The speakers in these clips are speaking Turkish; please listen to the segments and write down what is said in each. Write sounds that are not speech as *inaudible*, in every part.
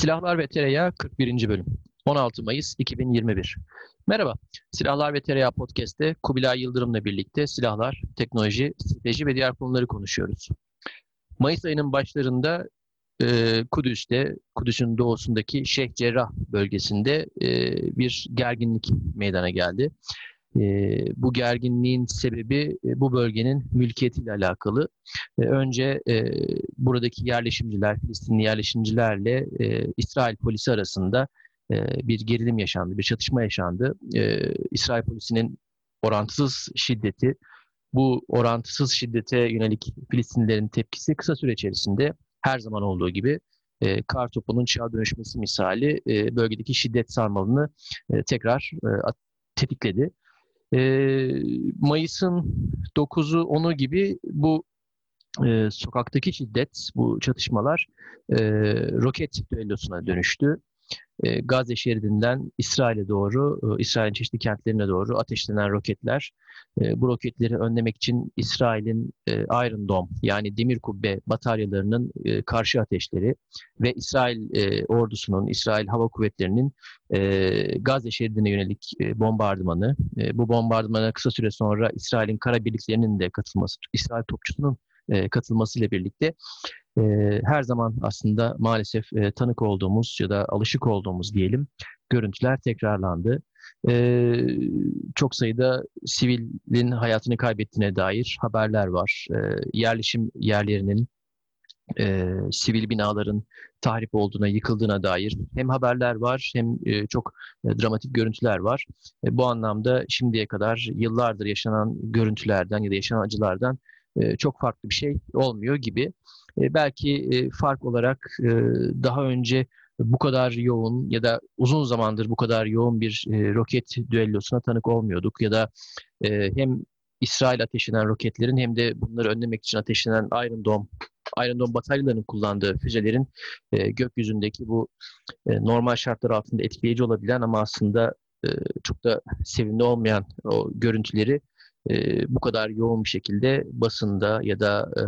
Silahlar ve Tereyağı 41. bölüm. 16 Mayıs 2021. Merhaba. Silahlar ve Tereyağı Podcast'te Kubilay Yıldırım'la birlikte silahlar, teknoloji, strateji ve diğer konuları konuşuyoruz. Mayıs ayının başlarında e, Kudüs'te, Kudüs'ün doğusundaki Şeyh Cerrah bölgesinde e, bir gerginlik meydana geldi. E, bu gerginliğin sebebi e, bu bölgenin mülkiyetiyle alakalı. E, önce e, buradaki yerleşimciler, Filistinli yerleşimcilerle e, İsrail polisi arasında e, bir gerilim yaşandı, bir çatışma yaşandı. E, İsrail polisinin orantısız şiddeti, bu orantısız şiddete yönelik Filistinlilerin tepkisi kısa süre içerisinde her zaman olduğu gibi e, kar topunun çağa dönüşmesi misali e, bölgedeki şiddet sarmalını e, tekrar e, tetikledi. E, Mayıs'ın 9'u 10'u gibi bu e, sokaktaki şiddet, bu çatışmalar e, roket düellosuna dönüştü. E, Gazze şeridinden İsrail'e doğru, e, İsrail'in çeşitli kentlerine doğru ateşlenen roketler, e, bu roketleri önlemek için İsrail'in Iron Dome yani demir kubbe bataryalarının karşı ateşleri ve İsrail ordusunun, İsrail Hava Kuvvetleri'nin Gazze şeridine yönelik e, bombardımanı, bu bombardımana kısa süre sonra İsrail'in kara birliklerinin de katılması, İsrail topçusunun katılmasıyla birlikte e, her zaman aslında maalesef e, tanık olduğumuz ya da alışık olduğumuz diyelim görüntüler tekrarlandı. E, çok sayıda sivilin hayatını kaybettiğine dair haberler var. E, yerleşim yerlerinin e, sivil binaların tahrip olduğuna, yıkıldığına dair hem haberler var hem e, çok e, dramatik görüntüler var. E, bu anlamda şimdiye kadar yıllardır yaşanan görüntülerden ya da yaşanan acılardan e, çok farklı bir şey olmuyor gibi. E, belki e, fark olarak daha önce bu kadar yoğun ya da uzun zamandır bu kadar yoğun bir roket düellosuna tanık olmuyorduk ya da hem İsrail ateşlenen roketlerin hem de bunları önlemek için ateşlenen Iron Dome, Iron Dome bataryalarının kullandığı füzelerin gökyüzündeki bu normal şartlar altında etkileyici olabilen ama aslında çok da sevimli olmayan o görüntüleri e, bu kadar yoğun bir şekilde basında ya da e,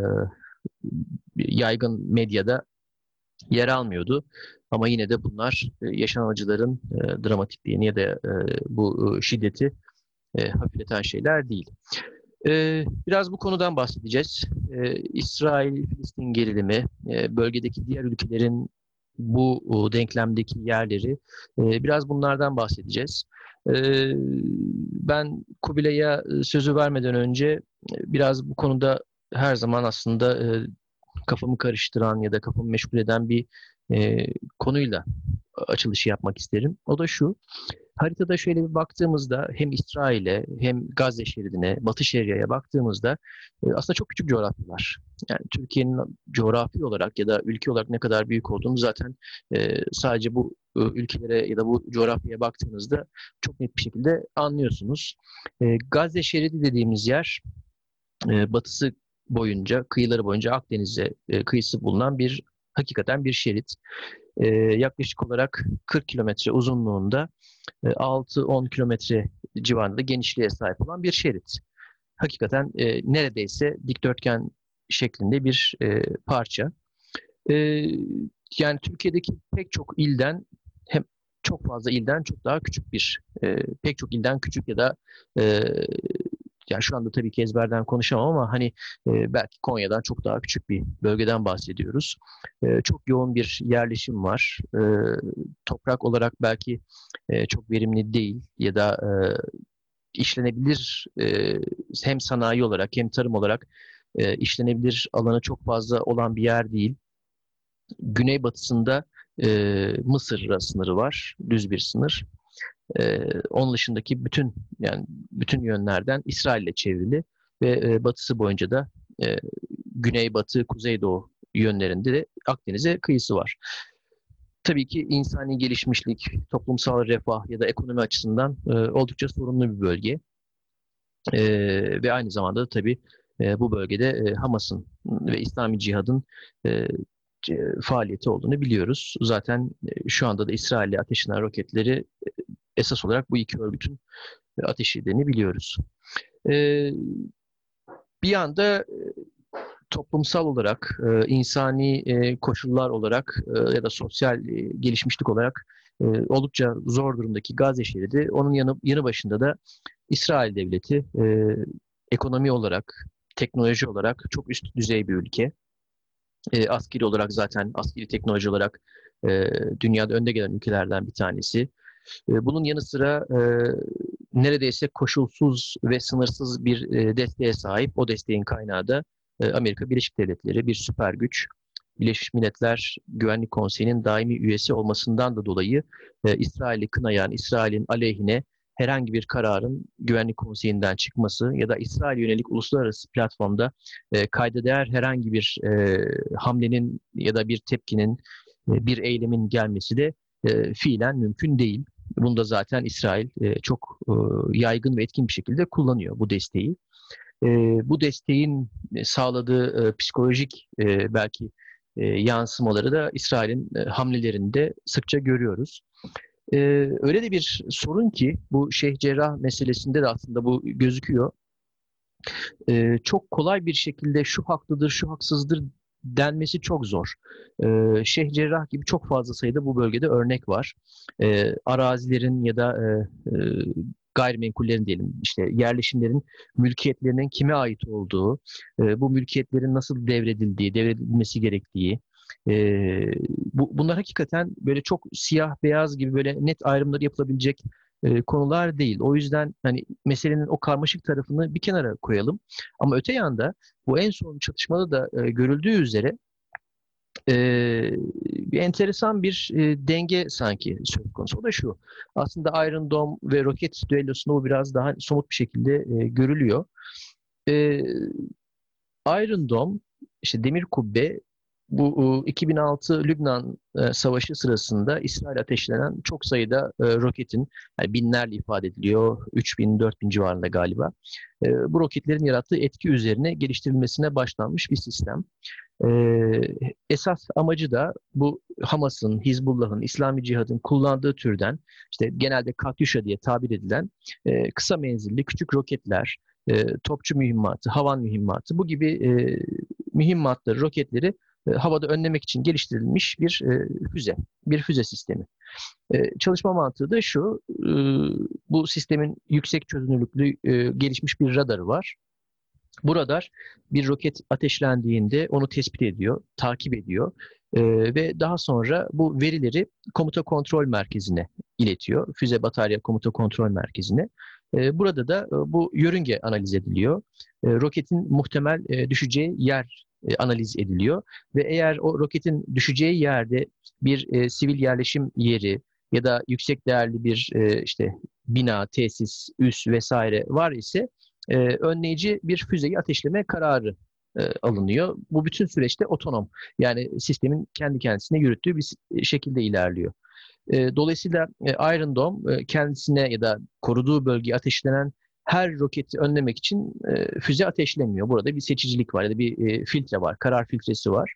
yaygın medyada yer almıyordu. Ama yine de bunlar e, yaşanan acıların e, dramatikliğini ya da e, bu e, şiddeti e, hafifleten şeyler değil. E, biraz bu konudan bahsedeceğiz. E, İsrail-Filistin gerilimi, e, bölgedeki diğer ülkelerin bu denklemdeki yerleri, e, biraz bunlardan bahsedeceğiz. Ee, ben Kubilay'a e, sözü vermeden önce e, biraz bu konuda her zaman aslında e, kafamı karıştıran ya da kafamı meşgul eden bir konuyla açılışı yapmak isterim. O da şu, haritada şöyle bir baktığımızda hem İsrail'e hem Gazze şeridine, Batı Şeria'ya baktığımızda aslında çok küçük coğrafyalar. Yani Türkiye'nin coğrafi olarak ya da ülke olarak ne kadar büyük olduğunu zaten sadece bu ülkelere ya da bu coğrafyaya baktığınızda çok net bir şekilde anlıyorsunuz. E, Gazze şeridi dediğimiz yer e, batısı boyunca, kıyıları boyunca Akdeniz'e e, kıyısı bulunan bir hakikaten bir şerit. E, yaklaşık olarak 40 kilometre uzunluğunda e, 6-10 kilometre civarında genişliğe sahip olan bir şerit. Hakikaten e, neredeyse dikdörtgen şeklinde bir e, parça. E, yani Türkiye'deki pek çok ilden hem çok fazla ilden çok daha küçük bir, e, pek çok ilden küçük ya da e, yani şu anda tabii ki ezberden konuşamam ama hani e, belki Konya'dan çok daha küçük bir bölgeden bahsediyoruz. E, çok yoğun bir yerleşim var. E, toprak olarak belki e, çok verimli değil ya da e, işlenebilir e, hem sanayi olarak hem tarım olarak e, işlenebilir alanı çok fazla olan bir yer değil. Güneybatısında e, Mısır'la sınırı var. Düz bir sınır. E, onun dışındaki bütün yani bütün yönlerden İsrail ile çevrili ve e, batısı boyunca da e, güneybatı, kuzeydoğu yönlerinde de Akdeniz'e kıyısı var. Tabii ki insani gelişmişlik, toplumsal refah ya da ekonomi açısından e, oldukça sorunlu bir bölge. E, ve aynı zamanda da tabii e, bu bölgede e, Hamas'ın ve İslami Cihad'ın e, faaliyeti olduğunu biliyoruz. Zaten e, şu anda da İsrail'e ateşlenen roketleri esas olarak bu iki örgütün ateş edildiğini biliyoruz. Bir yanda toplumsal olarak, e, insani e, koşullar olarak e, ya da sosyal e, gelişmişlik olarak e, oldukça zor durumdaki Gazze şeridi. Onun yanı, yanı başında da İsrail devleti e, ekonomi olarak, teknoloji olarak çok üst düzey bir ülke. E, askeri olarak zaten, askeri teknoloji olarak e, dünyada önde gelen ülkelerden bir tanesi. E, bunun yanı sıra e, neredeyse koşulsuz ve sınırsız bir e, desteğe sahip. O desteğin kaynağı da e, Amerika Birleşik Devletleri bir süper güç. Birleşmiş Milletler Güvenlik Konseyi'nin daimi üyesi olmasından da dolayı e, İsrail'i kınayan, İsrail'in aleyhine herhangi bir kararın Güvenlik Konseyi'nden çıkması ya da İsrail yönelik uluslararası platformda kayda değer herhangi bir hamlenin ya da bir tepkinin, bir eylemin gelmesi de fiilen mümkün değil. Bunda zaten İsrail e, çok e, yaygın ve etkin bir şekilde kullanıyor bu desteği. E, bu desteğin sağladığı psikolojik belki yansımaları da İsrail'in hamlelerinde sıkça görüyoruz. Öyle de bir sorun ki bu Şeyh Cerrah meselesinde de aslında bu gözüküyor. Çok kolay bir şekilde şu haklıdır, şu haksızdır denmesi çok zor. Ee, Şeyh Cerrah gibi çok fazla sayıda bu bölgede örnek var. Ee, arazilerin ya da e, e, gayrimenkullerin diyelim işte yerleşimlerin mülkiyetlerinin kime ait olduğu, e, bu mülkiyetlerin nasıl devredildiği, devredilmesi gerektiği, e, bu, bunlar hakikaten böyle çok siyah beyaz gibi böyle net ayrımları yapılabilecek e, konular değil. O yüzden hani meselenin o karmaşık tarafını bir kenara koyalım. Ama öte yanda bu en son çatışmada da e, görüldüğü üzere e, bir enteresan bir e, denge sanki söz konusu. O da şu. Aslında Iron Dome ve roket düellosunda bu biraz daha somut bir şekilde e, görülüyor. E, Iron Dome, işte demir kubbe bu 2006 Lübnan e, Savaşı sırasında İsrail ateşlenen çok sayıda e, roketin, yani binlerle ifade ediliyor, 3000 4000 civarında galiba. E, bu roketlerin yarattığı etki üzerine geliştirilmesine başlanmış bir sistem. Esas amacı da bu Hamas'ın, Hizbullah'ın, İslami Cihad'ın kullandığı türden, işte genelde Katyusha diye tabir edilen kısa menzilli küçük roketler, topçu mühimmatı, havan mühimmatı bu gibi mühimmatları, roketleri e, havada önlemek için geliştirilmiş bir e, füze, bir füze sistemi. E, çalışma mantığı da şu, bu sistemin yüksek çözünürlüklü gelişmiş bir radarı var. Bu radar bir roket ateşlendiğinde onu tespit ediyor, takip ediyor ve daha sonra bu verileri komuta kontrol merkezine iletiyor. Füze batarya komuta kontrol merkezine. burada da bu yörünge analiz ediliyor. roketin muhtemel düşeceği yer e, analiz ediliyor. Ve eğer o roketin düşeceği yerde bir e, sivil yerleşim yeri ya da yüksek değerli bir e, işte bina, tesis, üs vesaire var ise e, önleyici bir füzeyi ateşleme kararı e, alınıyor. Bu bütün süreçte otonom. Yani sistemin kendi kendisine yürüttüğü bir şekilde ilerliyor. E, dolayısıyla e, Iron Dome e, kendisine ya da koruduğu bölgeye ateşlenen her roketi önlemek için e, füze ateşlemiyor. Burada bir seçicilik var ya da bir e, filtre var, karar filtresi var.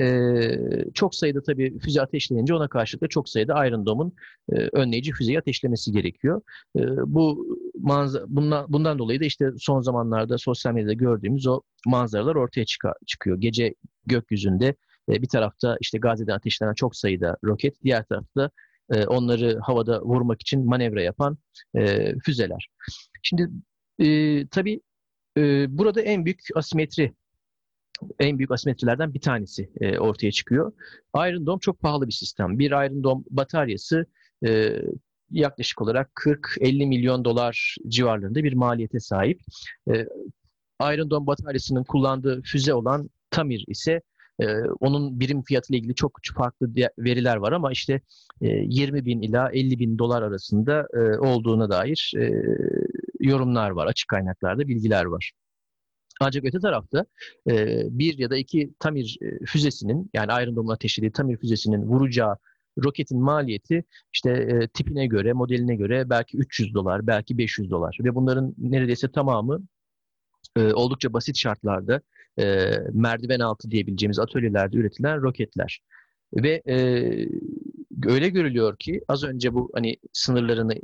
Ee, çok sayıda tabii füze ateşlenince ona karşılık da çok sayıda Iron Dome'un e, önleyici füzeyi ateşlemesi gerekiyor. E, bu manzara, bundan, bundan dolayı da işte son zamanlarda sosyal medyada gördüğümüz o manzaralar ortaya çıka, çıkıyor. Gece gökyüzünde e, bir tarafta işte Gazze'den ateşlenen çok sayıda roket, diğer tarafta e, onları havada vurmak için manevra yapan e, füzeler. Şimdi e, tabii e, burada en büyük asimetri en büyük asimetrilerden bir tanesi e, ortaya çıkıyor. Iron Dome çok pahalı bir sistem. Bir Iron Dome bataryası e, yaklaşık olarak 40-50 milyon dolar civarlarında bir maliyete sahip. E, Iron Dome bataryasının kullandığı füze olan Tamir ise e, onun birim fiyatıyla ilgili çok farklı veriler var ama işte e, 20 bin ila 50 bin dolar arasında e, olduğuna dair e, yorumlar var. Açık kaynaklarda bilgiler var. Ancak öte tarafta e, bir ya da iki Tamir e, füzesinin yani Iron Dome'un ateşlediği Tamir füzesinin vuracağı roketin maliyeti işte e, tipine göre, modeline göre belki 300 dolar, belki 500 dolar ve bunların neredeyse tamamı e, oldukça basit şartlarda e, merdiven altı diyebileceğimiz atölyelerde üretilen roketler. Ve e, öyle görülüyor ki az önce bu hani sınırlarını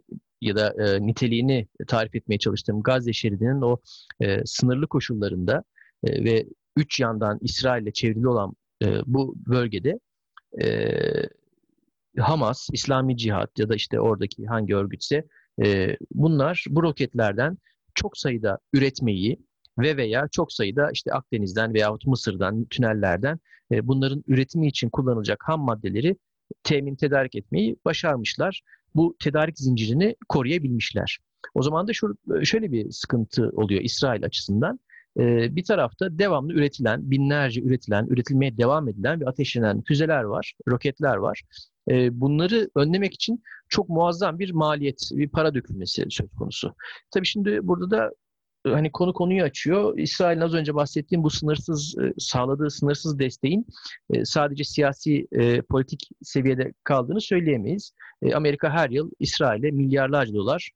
ya da e, niteliğini tarif etmeye çalıştığım Gazze şeridinin o e, sınırlı koşullarında e, ve üç yandan İsrail'le çevrili olan e, bu bölgede e, Hamas, İslami Cihat ya da işte oradaki hangi örgütse e, bunlar bu roketlerden çok sayıda üretmeyi ve veya çok sayıda işte Akdeniz'den veyahut Mısır'dan, tünellerden e, bunların üretimi için kullanılacak ham maddeleri temin tedarik etmeyi başarmışlar. Bu tedarik zincirini koruyabilmişler. O zaman da şu, şöyle bir sıkıntı oluyor İsrail açısından. Ee, bir tarafta devamlı üretilen, binlerce üretilen, üretilmeye devam edilen ve ateşlenen füzeler var, roketler var. Ee, bunları önlemek için çok muazzam bir maliyet, bir para dökülmesi söz konusu. Tabii şimdi burada da e, hani konu konuyu açıyor. İsrail'in az önce bahsettiğim bu sınırsız e, sağladığı sınırsız desteğin e, sadece siyasi politik seviyede kaldığını söyleyemeyiz. Amerika her yıl İsrail'e milyarlarca dolar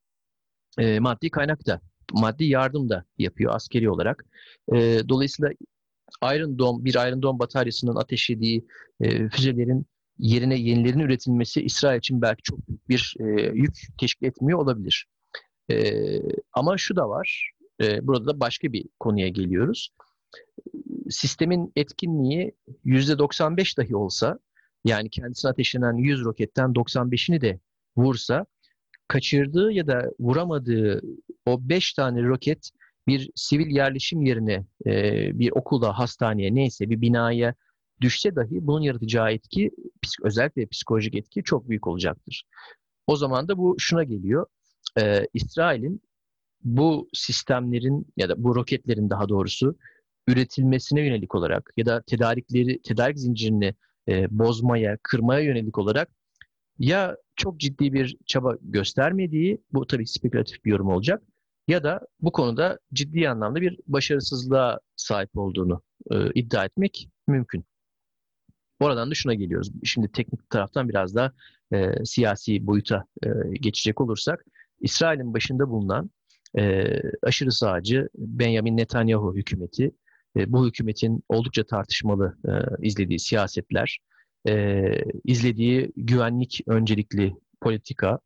maddi kaynak da maddi yardım da yapıyor askeri olarak. Dolayısıyla Iron Dome, bir Iron Dome bataryasının ateşlediği füzelerin yerine yenilerin üretilmesi İsrail için belki çok büyük bir yük teşkil etmiyor olabilir. ama şu da var, e, burada da başka bir konuya geliyoruz. Sistemin etkinliği %95 dahi olsa, yani kendisine ateşlenen 100 roketten 95'ini de vursa, kaçırdığı ya da vuramadığı o 5 tane roket bir sivil yerleşim yerine, e, bir okula, hastaneye, neyse bir binaya düşse dahi bunun yaratacağı etki, özellikle psikolojik etki çok büyük olacaktır. O zaman da bu şuna geliyor. Ee, İsrail'in bu sistemlerin ya da bu roketlerin daha doğrusu üretilmesine yönelik olarak ya da tedarikleri tedarik zincirini e, bozmaya, kırmaya yönelik olarak ya çok ciddi bir çaba göstermediği, bu tabii spekülatif bir yorum olacak, ya da bu konuda ciddi anlamda bir başarısızlığa sahip olduğunu e, iddia etmek mümkün. Oradan da şuna geliyoruz. Şimdi teknik taraftan biraz da e, siyasi boyuta e, geçecek olursak, İsrail'in başında bulunan e, aşırı sağcı Benjamin Netanyahu hükümeti, e, bu hükümetin oldukça tartışmalı e, izlediği siyasetler, e, izlediği güvenlik öncelikli politika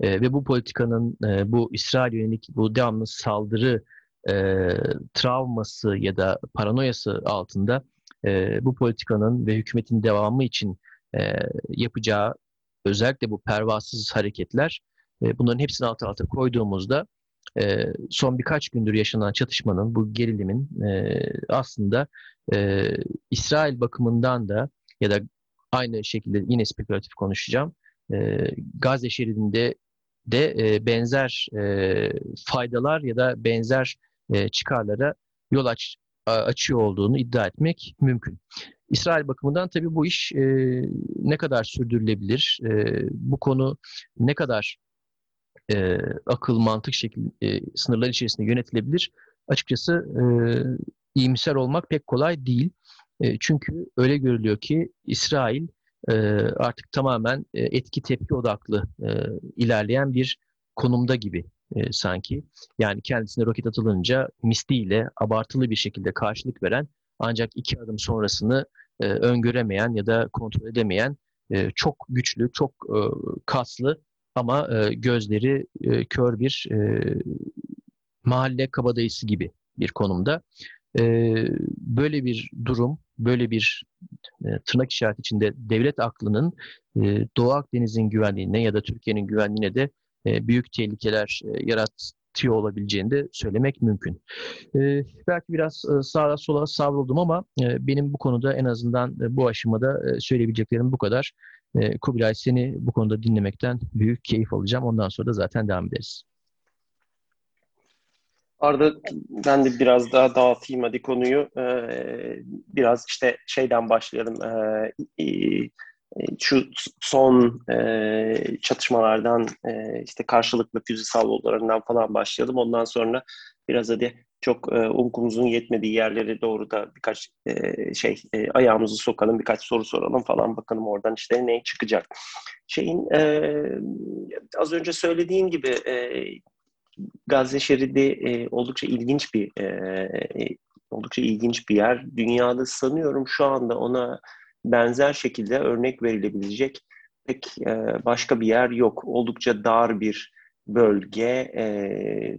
e, ve bu politikanın e, bu İsrail yönelik bu devamlı saldırı e, travması ya da paranoyası altında e, bu politikanın ve hükümetin devamı için e, yapacağı özellikle bu pervasız hareketler e, bunların hepsini alt alta koyduğumuzda e, son birkaç gündür yaşanan çatışmanın, bu gerilimin e, aslında e, İsrail bakımından da ya da aynı şekilde yine spekülatif konuşacağım. E, Gazze şeridinde de e, benzer e, faydalar ya da benzer e, çıkarlara yol aç, açıyor olduğunu iddia etmek mümkün. İsrail bakımından tabii bu iş e, ne kadar sürdürülebilir, e, bu konu ne kadar e, akıl, mantık şekil e, sınırlar içerisinde yönetilebilir. Açıkçası e, iyimser olmak pek kolay değil. E, çünkü öyle görülüyor ki İsrail e, artık tamamen e, etki tepki odaklı e, ilerleyen bir konumda gibi e, sanki. Yani kendisine roket atılınca misliyle abartılı bir şekilde karşılık veren ancak iki adım sonrasını e, öngöremeyen ya da kontrol edemeyen e, çok güçlü, çok e, kaslı ama e, gözleri e, kör bir e, mahalle kabadayısı gibi bir konumda. E, böyle bir durum, böyle bir e, tırnak işareti içinde devlet aklının e, Doğu Akdeniz'in güvenliğine ya da Türkiye'nin güvenliğine de e, büyük tehlikeler e, yaratıyor olabileceğini de söylemek mümkün. E, belki biraz e, sağa sola savruldum ama e, benim bu konuda en azından e, bu aşamada e, söyleyebileceklerim bu kadar. E, Kubilay seni bu konuda dinlemekten büyük keyif alacağım. Ondan sonra da zaten devam ederiz. Arda ben de biraz daha dağıtayım hadi konuyu. Ee, biraz işte şeyden başlayalım. Ee, şu son e, çatışmalardan e, işte karşılıklı füze salvolarından falan başlayalım. Ondan sonra biraz hadi çok e, umkumuzun yetmediği yerlere doğru da birkaç e, şey e, ayağımızı sokalım, birkaç soru soralım falan bakalım oradan işte ne çıkacak. Şeyin e, az önce söylediğim gibi e, Gazze şeridi e, oldukça ilginç bir e, e, oldukça ilginç bir yer. Dünyada sanıyorum şu anda ona benzer şekilde örnek verilebilecek pek e, başka bir yer yok. Oldukça dar bir bölge. E,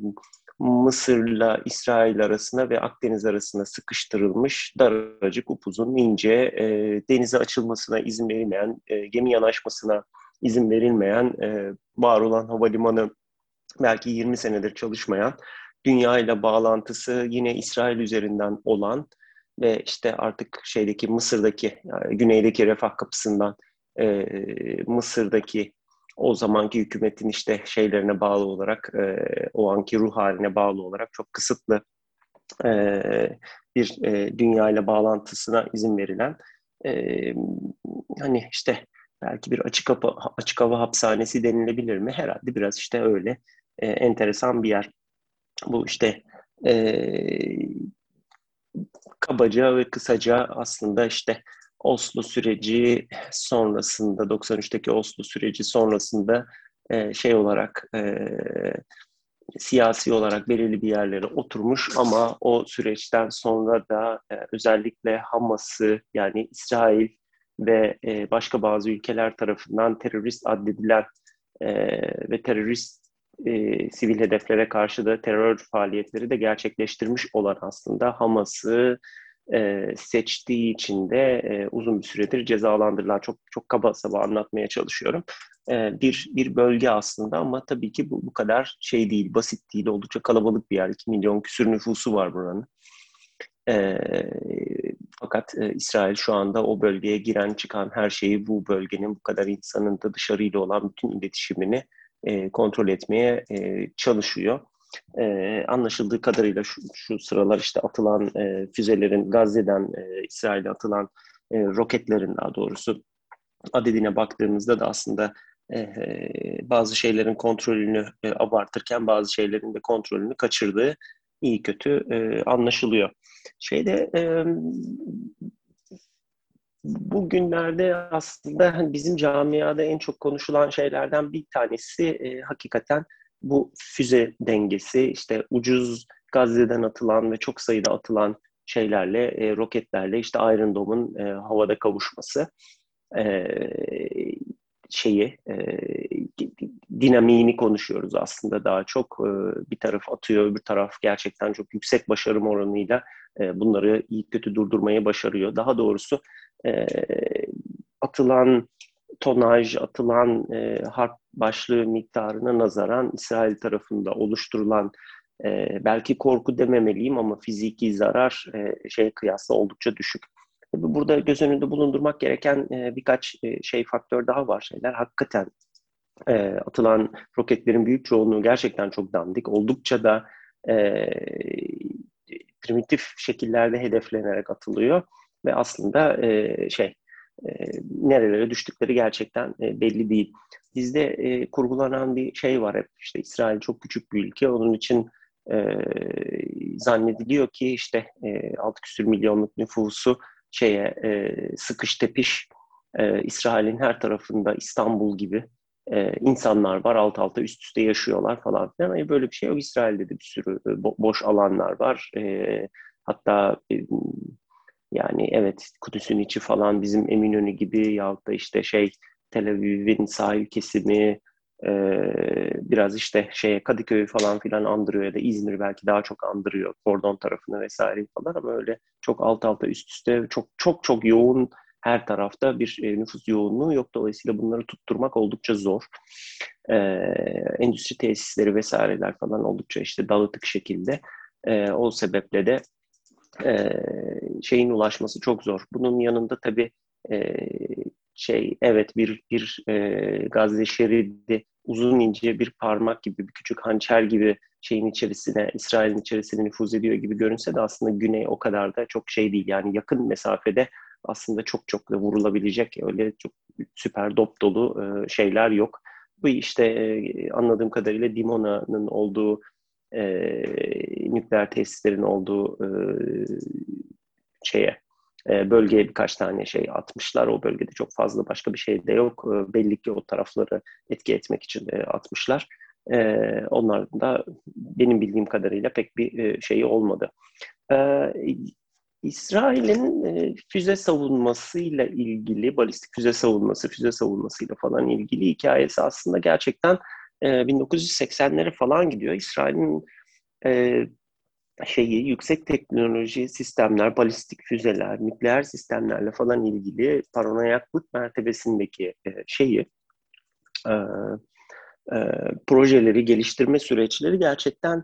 Mısır'la İsrail arasına ve Akdeniz arasına sıkıştırılmış daracık, upuzun, ince, e, denize açılmasına izin verilmeyen, e, gemi yanaşmasına izin verilmeyen, e, var olan havalimanı belki 20 senedir çalışmayan, dünya ile bağlantısı yine İsrail üzerinden olan ve işte artık şeydeki Mısır'daki, yani güneydeki refah kapısından e, Mısır'daki o zamanki hükümetin işte şeylerine bağlı olarak, e, o anki ruh haline bağlı olarak çok kısıtlı e, bir e, dünya ile bağlantısına izin verilen e, hani işte belki bir açık hava, açık hava hapishanesi denilebilir mi? Herhalde biraz işte öyle e, enteresan bir yer. Bu işte e, kabaca ve kısaca aslında işte Oslo süreci sonrasında 93'teki Oslo süreci sonrasında e, şey olarak e, siyasi olarak belirli bir yerlere oturmuş ama o süreçten sonra da e, özellikle Hamas'ı yani İsrail ve e, başka bazı ülkeler tarafından terörist addedilen e, ve terörist e, sivil hedeflere karşı da terör faaliyetleri de gerçekleştirmiş olan aslında Hamas'ı e, seçtiği için de e, uzun bir süredir cezalandırılan çok çok kaba saba anlatmaya çalışıyorum. E, bir bir bölge aslında ama tabii ki bu, bu kadar şey değil, basit değil. Oldukça kalabalık bir yer. 2 milyon küsür nüfusu var buranın. E, fakat e, İsrail şu anda o bölgeye giren çıkan her şeyi bu bölgenin bu kadar insanın da dışarıyla olan bütün iletişimini e, kontrol etmeye e, çalışıyor. E, anlaşıldığı kadarıyla şu, şu sıralar işte atılan e, füzelerin Gazze'den e, İsrail'e atılan e, roketlerin daha doğrusu adedine baktığımızda da aslında e, bazı şeylerin kontrolünü e, abartırken bazı şeylerin de kontrolünü kaçırdığı iyi kötü e, anlaşılıyor. Şeyde e, bugünlerde aslında hani bizim camiada en çok konuşulan şeylerden bir tanesi e, hakikaten bu füze dengesi işte ucuz Gazze'den atılan ve çok sayıda atılan şeylerle, e, roketlerle işte Iron Dome'un e, havada kavuşması e, şeyi e, dinamiğini konuşuyoruz aslında daha çok. E, bir taraf atıyor, öbür taraf gerçekten çok yüksek başarım oranıyla e, bunları iyi kötü durdurmayı başarıyor. Daha doğrusu e, atılan tonaj, atılan e, harp başlığı miktarına nazaran İsrail tarafında oluşturulan e, belki korku dememeliyim ama fiziki zarar e, şey kıyasla oldukça düşük. Burada göz önünde bulundurmak gereken e, birkaç e, şey faktör daha var şeyler. Hakikaten e, atılan roketlerin büyük çoğunluğu gerçekten çok dandik. Oldukça da e, primitif şekillerde hedeflenerek atılıyor ve aslında e, şey e, nerelere düştükleri gerçekten e, belli değil. Bizde e, kurgulanan bir şey var hep işte İsrail çok küçük bir ülke onun için e, zannediliyor ki işte e, 6 küsür milyonluk nüfusu şeye e, sıkış tepiş e, İsrail'in her tarafında İstanbul gibi e, insanlar var alt alta üst üste yaşıyorlar falan filan. Yani böyle bir şey yok. İsrail'de de bir sürü e, bo- boş alanlar var. E, hatta e, yani evet Kudüs'ün içi falan bizim Eminönü gibi yahut da işte şey Tel Aviv'in sahil kesimi e, biraz işte şeye Kadıköy falan filan andırıyor ya da İzmir belki daha çok andırıyor Kordon tarafını vesaire falan ama öyle çok alt alta üst üste çok çok çok yoğun her tarafta bir e, nüfus yoğunluğu yok. Dolayısıyla bunları tutturmak oldukça zor. E, endüstri tesisleri vesaireler falan oldukça işte dağıtık şekilde. E, o sebeple de e, şeyin ulaşması çok zor. Bunun yanında tabii e, şey evet bir bir e, Gazze şeridi uzun ince bir parmak gibi bir küçük hançer gibi şeyin içerisine İsrail'in içerisine nüfuz ediyor gibi görünse de aslında güney o kadar da çok şey değil. Yani yakın mesafede aslında çok çok da vurulabilecek öyle çok süper dop dolu e, şeyler yok. Bu işte e, anladığım kadarıyla Dimona'nın olduğu e, nükleer tesislerin olduğu e, şeye e, bölgeye birkaç tane şey atmışlar. O bölgede çok fazla başka bir şey de yok. E, belli ki o tarafları etki etmek için e, atmışlar. E, onlar da benim bildiğim kadarıyla pek bir e, şeyi olmadı. E, İsrail'in e, füze savunmasıyla ilgili, balistik füze savunması, füze savunmasıyla falan ilgili hikayesi aslında gerçekten e, 1980'lere falan gidiyor. İsrail'in e, şeyi yüksek teknoloji sistemler, balistik füzeler, nükleer sistemlerle falan ilgili paranoyaklık mertebesindeki e, şeyi e, e, projeleri geliştirme süreçleri gerçekten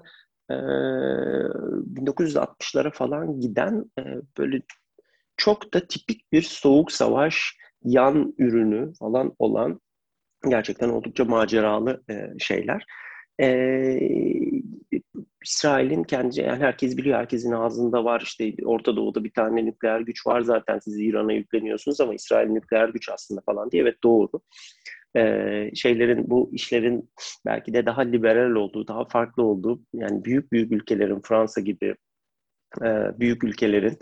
e, 1960'lara falan giden e, böyle çok da tipik bir soğuk savaş yan ürünü falan olan gerçekten oldukça maceralı e, şeyler. E, İsrail'in kendi yani herkes biliyor herkesin ağzında var işte Orta Doğu'da bir tane nükleer güç var zaten siz İran'a yükleniyorsunuz ama İsrail nükleer güç aslında falan diye evet doğru. Ee, şeylerin bu işlerin belki de daha liberal olduğu, daha farklı olduğu yani büyük büyük ülkelerin Fransa gibi e, büyük ülkelerin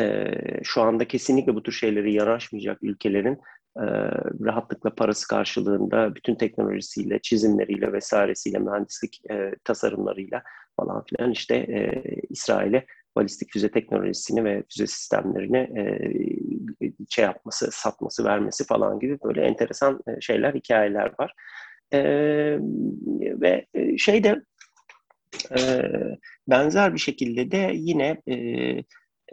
e, şu anda kesinlikle bu tür şeyleri yanaşmayacak ülkelerin rahatlıkla parası karşılığında bütün teknolojisiyle, çizimleriyle vesairesiyle, mühendislik tasarımlarıyla falan filan işte İsrail'e balistik füze teknolojisini ve füze sistemlerini e, şey yapması, satması, vermesi falan gibi böyle enteresan şeyler, hikayeler var. Ve şey de e, benzer bir şekilde de yine e,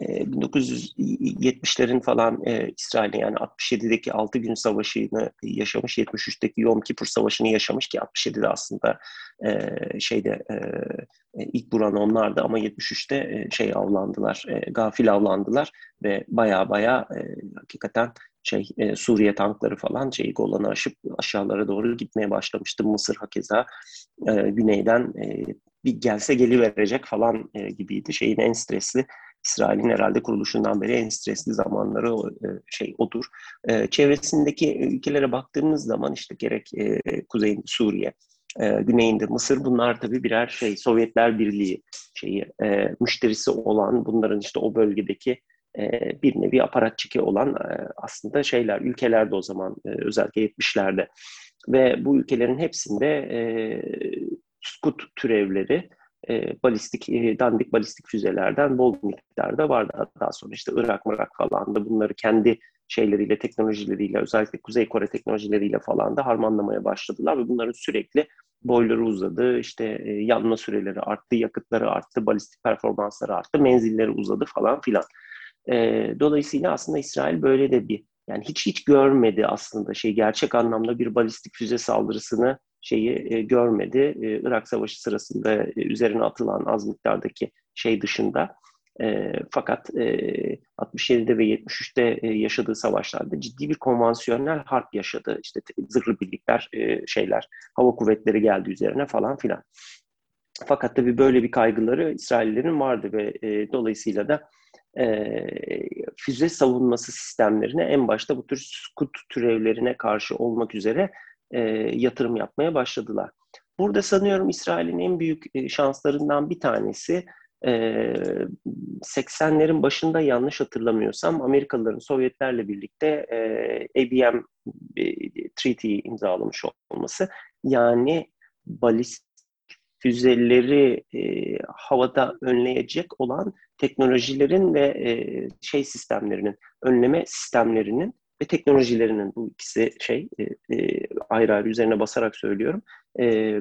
1970'lerin falan e, İsrail'in yani 67'deki 6 gün savaşını yaşamış, 73'teki Yom Kippur savaşını yaşamış ki 67'de aslında e, şeyde e, ilk buran onlardı ama 73'te e, şey avlandılar, e, gafil avlandılar ve baya baya e, hakikaten şey e, Suriye tankları falan şeyi Golan'ı aşıp aşağılara doğru gitmeye başlamıştı. Mısır hakeza e, güneyden e, bir gelse geliverecek falan e, gibiydi. Şeyin en stresli İsrail'in herhalde kuruluşundan beri en stresli zamanları e, şey odur. E, çevresindeki ülkelere baktığımız zaman işte gerek e, kuzeyinde Suriye, güneyinde Mısır bunlar tabii birer şey Sovyetler Birliği şeyi müşterisi olan bunların işte o bölgedeki bir nevi aparatçiki olan aslında şeyler ülkelerde o zaman özellikle 70'lerde ve bu ülkelerin hepsinde skut türevleri e, balistik, e, dandik balistik füzelerden bol miktarda vardı. Daha sonra işte Irak, Mırak falan da bunları kendi şeyleriyle, teknolojileriyle, özellikle Kuzey Kore teknolojileriyle falan da harmanlamaya başladılar ve bunların sürekli boyları uzadı, işte e, yanma süreleri arttı, yakıtları arttı, balistik performansları arttı, menzilleri uzadı falan filan. E, dolayısıyla aslında İsrail böyle de bir yani hiç hiç görmedi aslında şey gerçek anlamda bir balistik füze saldırısını şeyi e, görmedi. E, Irak Savaşı sırasında e, üzerine atılan az miktardaki şey dışında. E, fakat e, 67'de ve 73'te e, yaşadığı savaşlarda ciddi bir konvansiyonel harp yaşadı. İşte zırhlı birlikler, e, şeyler, hava kuvvetleri geldi üzerine falan filan. Fakat tabii böyle bir kaygıları İsraillerin vardı ve e, dolayısıyla da e, füze savunması sistemlerine en başta bu tür skut türevlerine karşı olmak üzere e, yatırım yapmaya başladılar. Burada sanıyorum İsrail'in en büyük e, şanslarından bir tanesi e, 80'lerin başında yanlış hatırlamıyorsam Amerikalıların Sovyetlerle birlikte e, ABM e, Treaty imzalamış olması. Yani balistik füzeleri e, havada önleyecek olan teknolojilerin ve e, şey sistemlerinin, önleme sistemlerinin ve teknolojilerinin bu ikisi şey e, e, ayrı ayrı üzerine basarak söylüyorum e,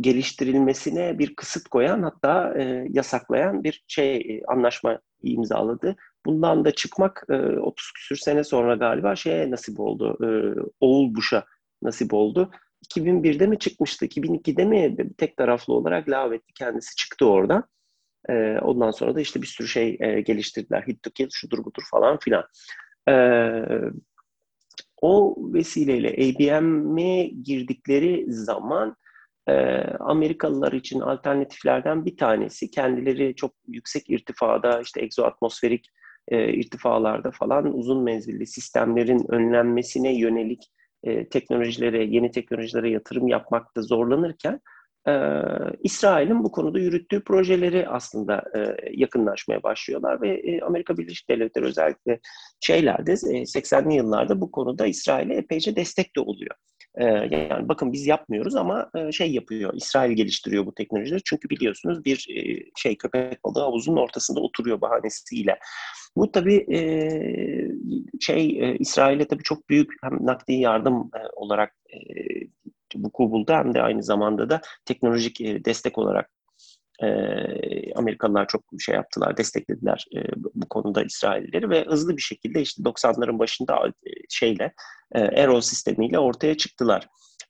geliştirilmesine bir kısıt koyan hatta e, yasaklayan bir şey e, anlaşma imzaladı. Bundan da çıkmak e, 30 küsür sene sonra galiba şeye nasip oldu. E, Oğul Bush'a nasip oldu. 2001'de mi çıkmıştı? 2002'de mi tek taraflı olarak lağvetti kendisi çıktı oradan. E, ondan sonra da işte bir sürü şey e, geliştirdiler. Hit to kill, şudur budur falan filan. E, o vesileyle ABM'e girdikleri zaman e, Amerikalılar için alternatiflerden bir tanesi kendileri çok yüksek irtifada işte egzoatmosferik e, irtifalarda falan uzun menzilli sistemlerin önlenmesine yönelik e, teknolojilere, yeni teknolojilere yatırım yapmakta zorlanırken e, İsrail'in bu konuda yürüttüğü projeleri aslında e, yakınlaşmaya başlıyorlar ve e, Amerika Birleşik Devletleri özellikle şeylerde e, 80'li yıllarda bu konuda İsrail'e epeyce destek de oluyor. E, yani bakın biz yapmıyoruz ama e, şey yapıyor, İsrail geliştiriyor bu teknolojileri. Çünkü biliyorsunuz bir e, şey köpek balığı havuzun ortasında oturuyor bahanesiyle. Bu tabii e, şey e, İsrail'e tabii çok büyük hem nakdi yardım e, olarak e, vuku buldu hem de aynı zamanda da teknolojik e, destek olarak E, Amerikalılar çok şey yaptılar, desteklediler e, bu konuda İsraillileri ve hızlı bir şekilde işte 90'ların başında e, şeyle e, Arrow sistemiyle ortaya çıktılar.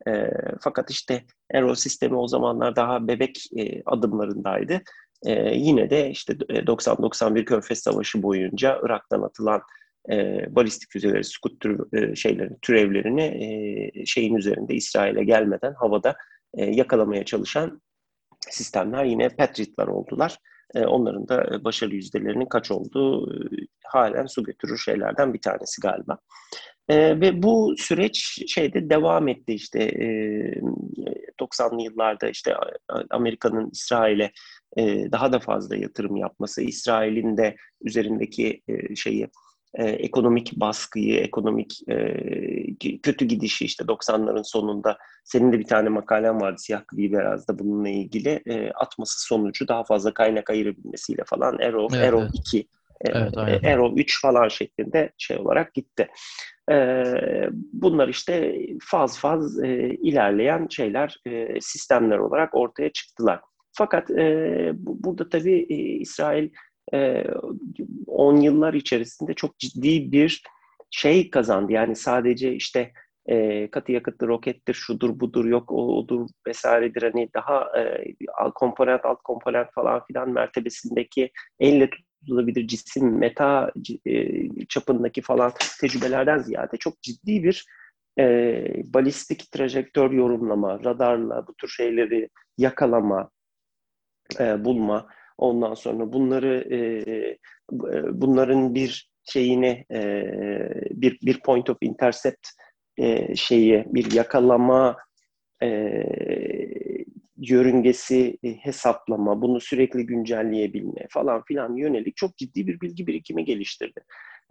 E, fakat işte Arrow sistemi o zamanlar daha bebek e, adımlarındaydı. E, yine de işte 90-91 Körfez Savaşı boyunca Irak'tan atılan e, balistik füzeleri, Scud tür, e, şeylerin, türevlerini e, şeyin üzerinde İsrail'e gelmeden havada e, yakalamaya çalışan sistemler yine Patriot'lar oldular. E, onların da başarı yüzdelerinin kaç olduğu e, halen su götürür şeylerden bir tanesi galiba. E, ve bu süreç şeyde devam etti işte e, 90'lı yıllarda işte Amerika'nın İsrail'e e, daha da fazla yatırım yapması, İsrail'in de üzerindeki e, şeyi e, ekonomik baskıyı, ekonomik e, kötü gidişi işte 90'ların sonunda senin de bir tane makalen vardı Siyah Gri Beraz'da bununla ilgili e, atması sonucu daha fazla kaynak ayırabilmesiyle falan Arrow, evet, Arrow evet. 2 e, Evet, aynen. Arrow 3 falan şeklinde şey olarak gitti. Ee, bunlar işte faz faz e, ilerleyen şeyler, e, sistemler olarak ortaya çıktılar. Fakat e, bu, burada tabii e, İsrail 10 yıllar içerisinde çok ciddi bir şey kazandı. Yani sadece işte e, katı yakıtlı rokettir, şudur budur, yok o, odur vesairedir. Hani daha e, alt komponent, alt komponent falan filan mertebesindeki elle tutulabilir cisim, meta e, çapındaki falan tecrübelerden ziyade çok ciddi bir e, balistik trajektör yorumlama, radarla bu tür şeyleri yakalama, e, bulma, Ondan sonra bunları e, e, bunların bir şeyini e, bir bir point of intercept e, şeyi bir yakalama e, yörüngesi e, hesaplama, bunu sürekli güncelleyebilme falan filan yönelik çok ciddi bir bilgi birikimi geliştirdi.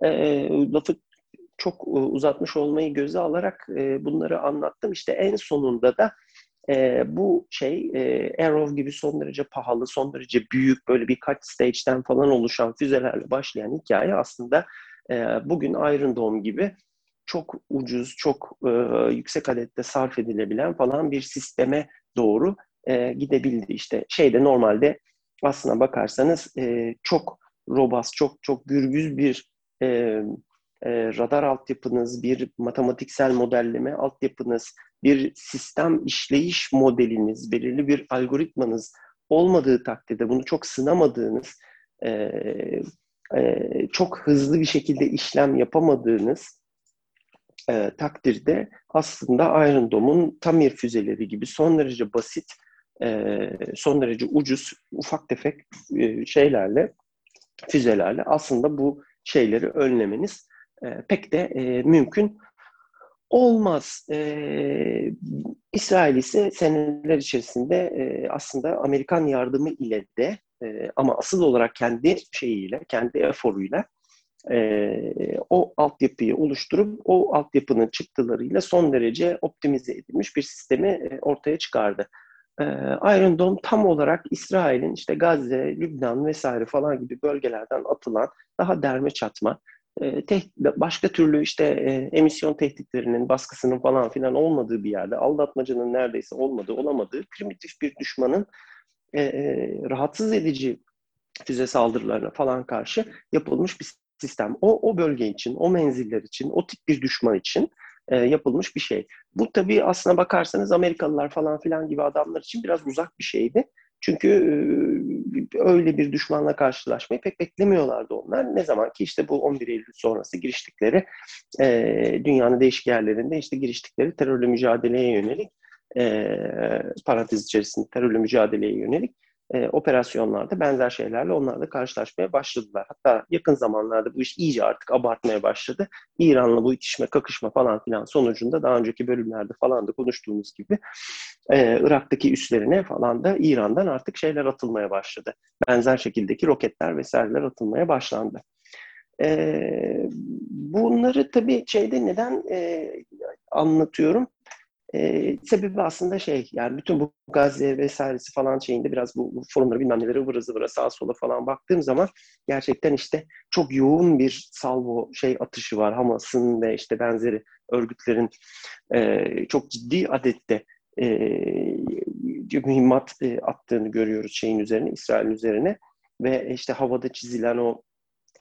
E, lafı çok uzatmış olmayı göze alarak e, bunları anlattım. İşte en sonunda da e, bu şey e, Arrow gibi son derece pahalı, son derece büyük böyle birkaç stage'den falan oluşan füzelerle başlayan hikaye aslında e, bugün Iron Dome gibi çok ucuz, çok e, yüksek adette sarf edilebilen falan bir sisteme doğru e, gidebildi. İşte şeyde normalde aslına bakarsanız e, çok robust, çok çok gürbüz bir e, e, radar altyapınız, bir matematiksel modelleme altyapınız, bir sistem işleyiş modeliniz, belirli bir algoritmanız olmadığı takdirde, bunu çok sınamadığınız, e, e, çok hızlı bir şekilde işlem yapamadığınız e, takdirde aslında Iron Dome'un Tamir füzeleri gibi son derece basit, e, son derece ucuz, ufak tefek e, şeylerle, füzelerle aslında bu şeyleri önlemeniz e, pek de e, mümkün olmaz. E, İsrail ise seneler içerisinde e, aslında Amerikan yardımı ile de e, ama asıl olarak kendi şeyiyle, kendi eforuyla e, o altyapıyı oluşturup o altyapının çıktılarıyla son derece optimize edilmiş bir sistemi e, ortaya çıkardı. E, Iron Dome tam olarak İsrail'in işte Gazze, Lübnan vesaire falan gibi bölgelerden atılan daha derme çatma, başka türlü işte emisyon tehditlerinin, baskısının falan filan olmadığı bir yerde, aldatmacının neredeyse olmadığı, olamadığı primitif bir düşmanın rahatsız edici füze saldırılarına falan karşı yapılmış bir sistem. O, o bölge için, o menziller için, o tip bir düşman için yapılmış bir şey. Bu tabii aslına bakarsanız Amerikalılar falan filan gibi adamlar için biraz uzak bir şeydi. Çünkü öyle bir düşmanla karşılaşmayı pek beklemiyorlardı onlar. Ne zaman ki işte bu 11 Eylül sonrası giriştikleri dünyanın değişik yerlerinde işte giriştikleri terörle mücadeleye yönelik e, parantez içerisinde terörle mücadeleye yönelik e, operasyonlarda benzer şeylerle onlar da karşılaşmaya başladılar. Hatta yakın zamanlarda bu iş iyice artık abartmaya başladı. İran'la bu itişme, kakışma falan filan sonucunda daha önceki bölümlerde falan da konuştuğumuz gibi e, Irak'taki üslerine falan da İran'dan artık şeyler atılmaya başladı. Benzer şekildeki roketler vesaireler atılmaya başlandı. E, bunları tabii şeyde neden e, anlatıyorum? E, sebebi aslında şey yani bütün bu Gazze vesairesi falan şeyinde biraz bu, bu forumları bilmem neleri ıvıra zıvıra sağa sola falan baktığım zaman gerçekten işte çok yoğun bir salvo şey atışı var. Hamas'ın ve işte benzeri örgütlerin e, çok ciddi adette e, mühimmat e, attığını görüyoruz şeyin üzerine, İsrail üzerine ve işte havada çizilen o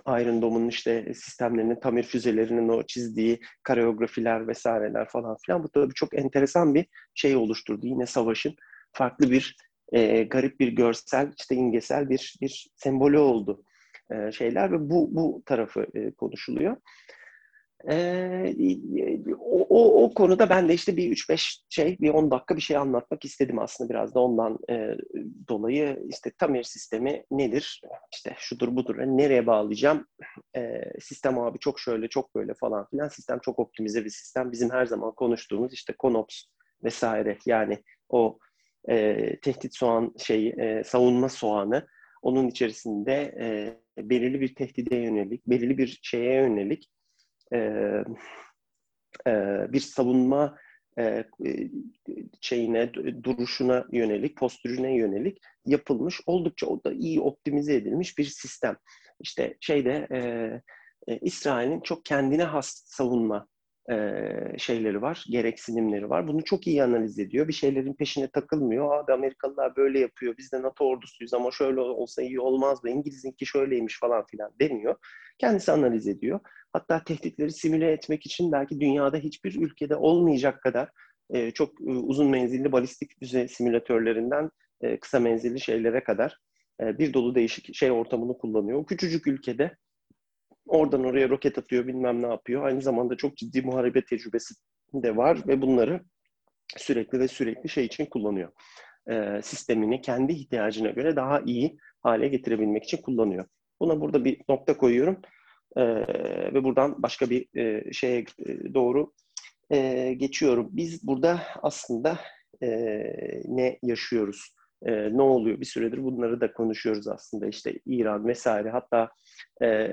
Iron Dome'un işte sistemlerinin, tamir füzelerinin o çizdiği kareografiler vesaireler falan filan bu tabii çok enteresan bir şey oluşturdu. Yine savaşın farklı bir e, garip bir görsel, işte imgesel bir bir sembolü oldu e, şeyler ve bu bu tarafı e, konuşuluyor. Ee, o, o, o konuda ben de işte bir 3-5 şey, bir 10 dakika bir şey anlatmak istedim aslında biraz da ondan e, dolayı işte tamir sistemi nedir? İşte şudur budur, yani nereye bağlayacağım? E, sistem abi çok şöyle, çok böyle falan filan. Sistem çok optimize bir sistem. Bizim her zaman konuştuğumuz işte Konops vesaire yani o e, tehdit soğan şeyi, e, savunma soğanı onun içerisinde e, belirli bir tehdide yönelik, belirli bir şeye yönelik e, e, bir savunma e, şeyine, duruşuna yönelik, postürüne yönelik yapılmış, oldukça o da iyi optimize edilmiş bir sistem. İşte şeyde e, e, İsrail'in çok kendine has savunma e, şeyleri var, gereksinimleri var. Bunu çok iyi analiz ediyor. Bir şeylerin peşine takılmıyor. Abi Amerikalılar böyle yapıyor, biz de NATO ordusuyuz ama şöyle olsa iyi olmaz mı? İngiliz'inki şöyleymiş falan filan demiyor. Kendisi analiz ediyor. Hatta tehditleri simüle etmek için belki dünyada hiçbir ülkede olmayacak kadar e, çok e, uzun menzilli balistik füze simülatörlerinden e, kısa menzilli şeylere kadar e, bir dolu değişik şey ortamını kullanıyor. O küçücük ülkede oradan oraya roket atıyor bilmem ne yapıyor. Aynı zamanda çok ciddi muharebe tecrübesi de var ve bunları sürekli ve sürekli şey için kullanıyor. E, sistemini kendi ihtiyacına göre daha iyi hale getirebilmek için kullanıyor. Buna burada bir nokta koyuyorum. E, ve buradan başka bir e, şeye e, doğru e, geçiyorum. Biz burada aslında e, ne yaşıyoruz? E, ne oluyor? Bir süredir bunları da konuşuyoruz aslında. İşte İran vesaire. Hatta e,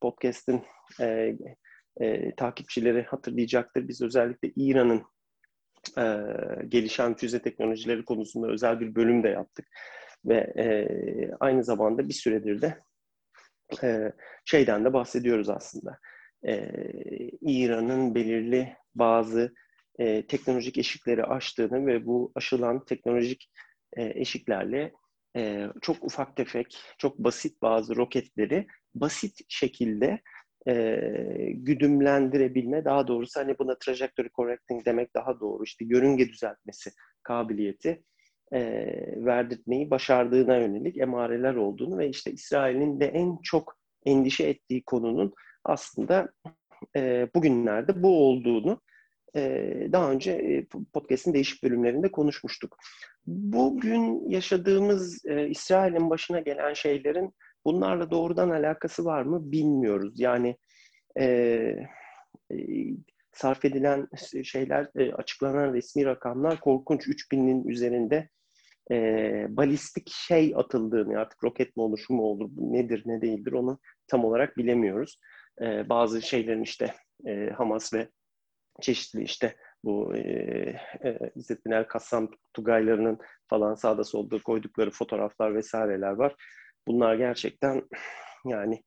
podcast'in e, e, takipçileri hatırlayacaktır. Biz özellikle İran'ın e, gelişen füze teknolojileri konusunda özel bir bölüm de yaptık. Ve e, aynı zamanda bir süredir de e, şeyden de bahsediyoruz aslında. E, İran'ın belirli bazı e, teknolojik eşikleri aştığını ve bu aşılan teknolojik e, eşiklerle e, çok ufak tefek, çok basit bazı roketleri basit şekilde e, güdümlendirebilme, daha doğrusu hani buna trajectory correcting demek daha doğru, işte yörünge düzeltmesi kabiliyeti e, verdirtmeyi başardığına yönelik emareler olduğunu ve işte İsrail'in de en çok endişe ettiği konunun aslında e, bugünlerde bu olduğunu daha önce e, podcast'in değişik bölümlerinde konuşmuştuk. Bugün yaşadığımız e, İsrail'in başına gelen şeylerin bunlarla doğrudan alakası var mı bilmiyoruz. Yani e, sarf edilen şeyler, açıklanan resmi rakamlar korkunç. 3000'in üzerinde e, balistik şey atıldığını artık roket mi olur, şu mu olur, nedir, ne değildir onu tam olarak bilemiyoruz. E, bazı şeylerin işte e, Hamas ve çeşitli işte bu e, e, İzzettin El Kassam Tugaylarının falan sağda solda koydukları fotoğraflar vesaireler var. Bunlar gerçekten yani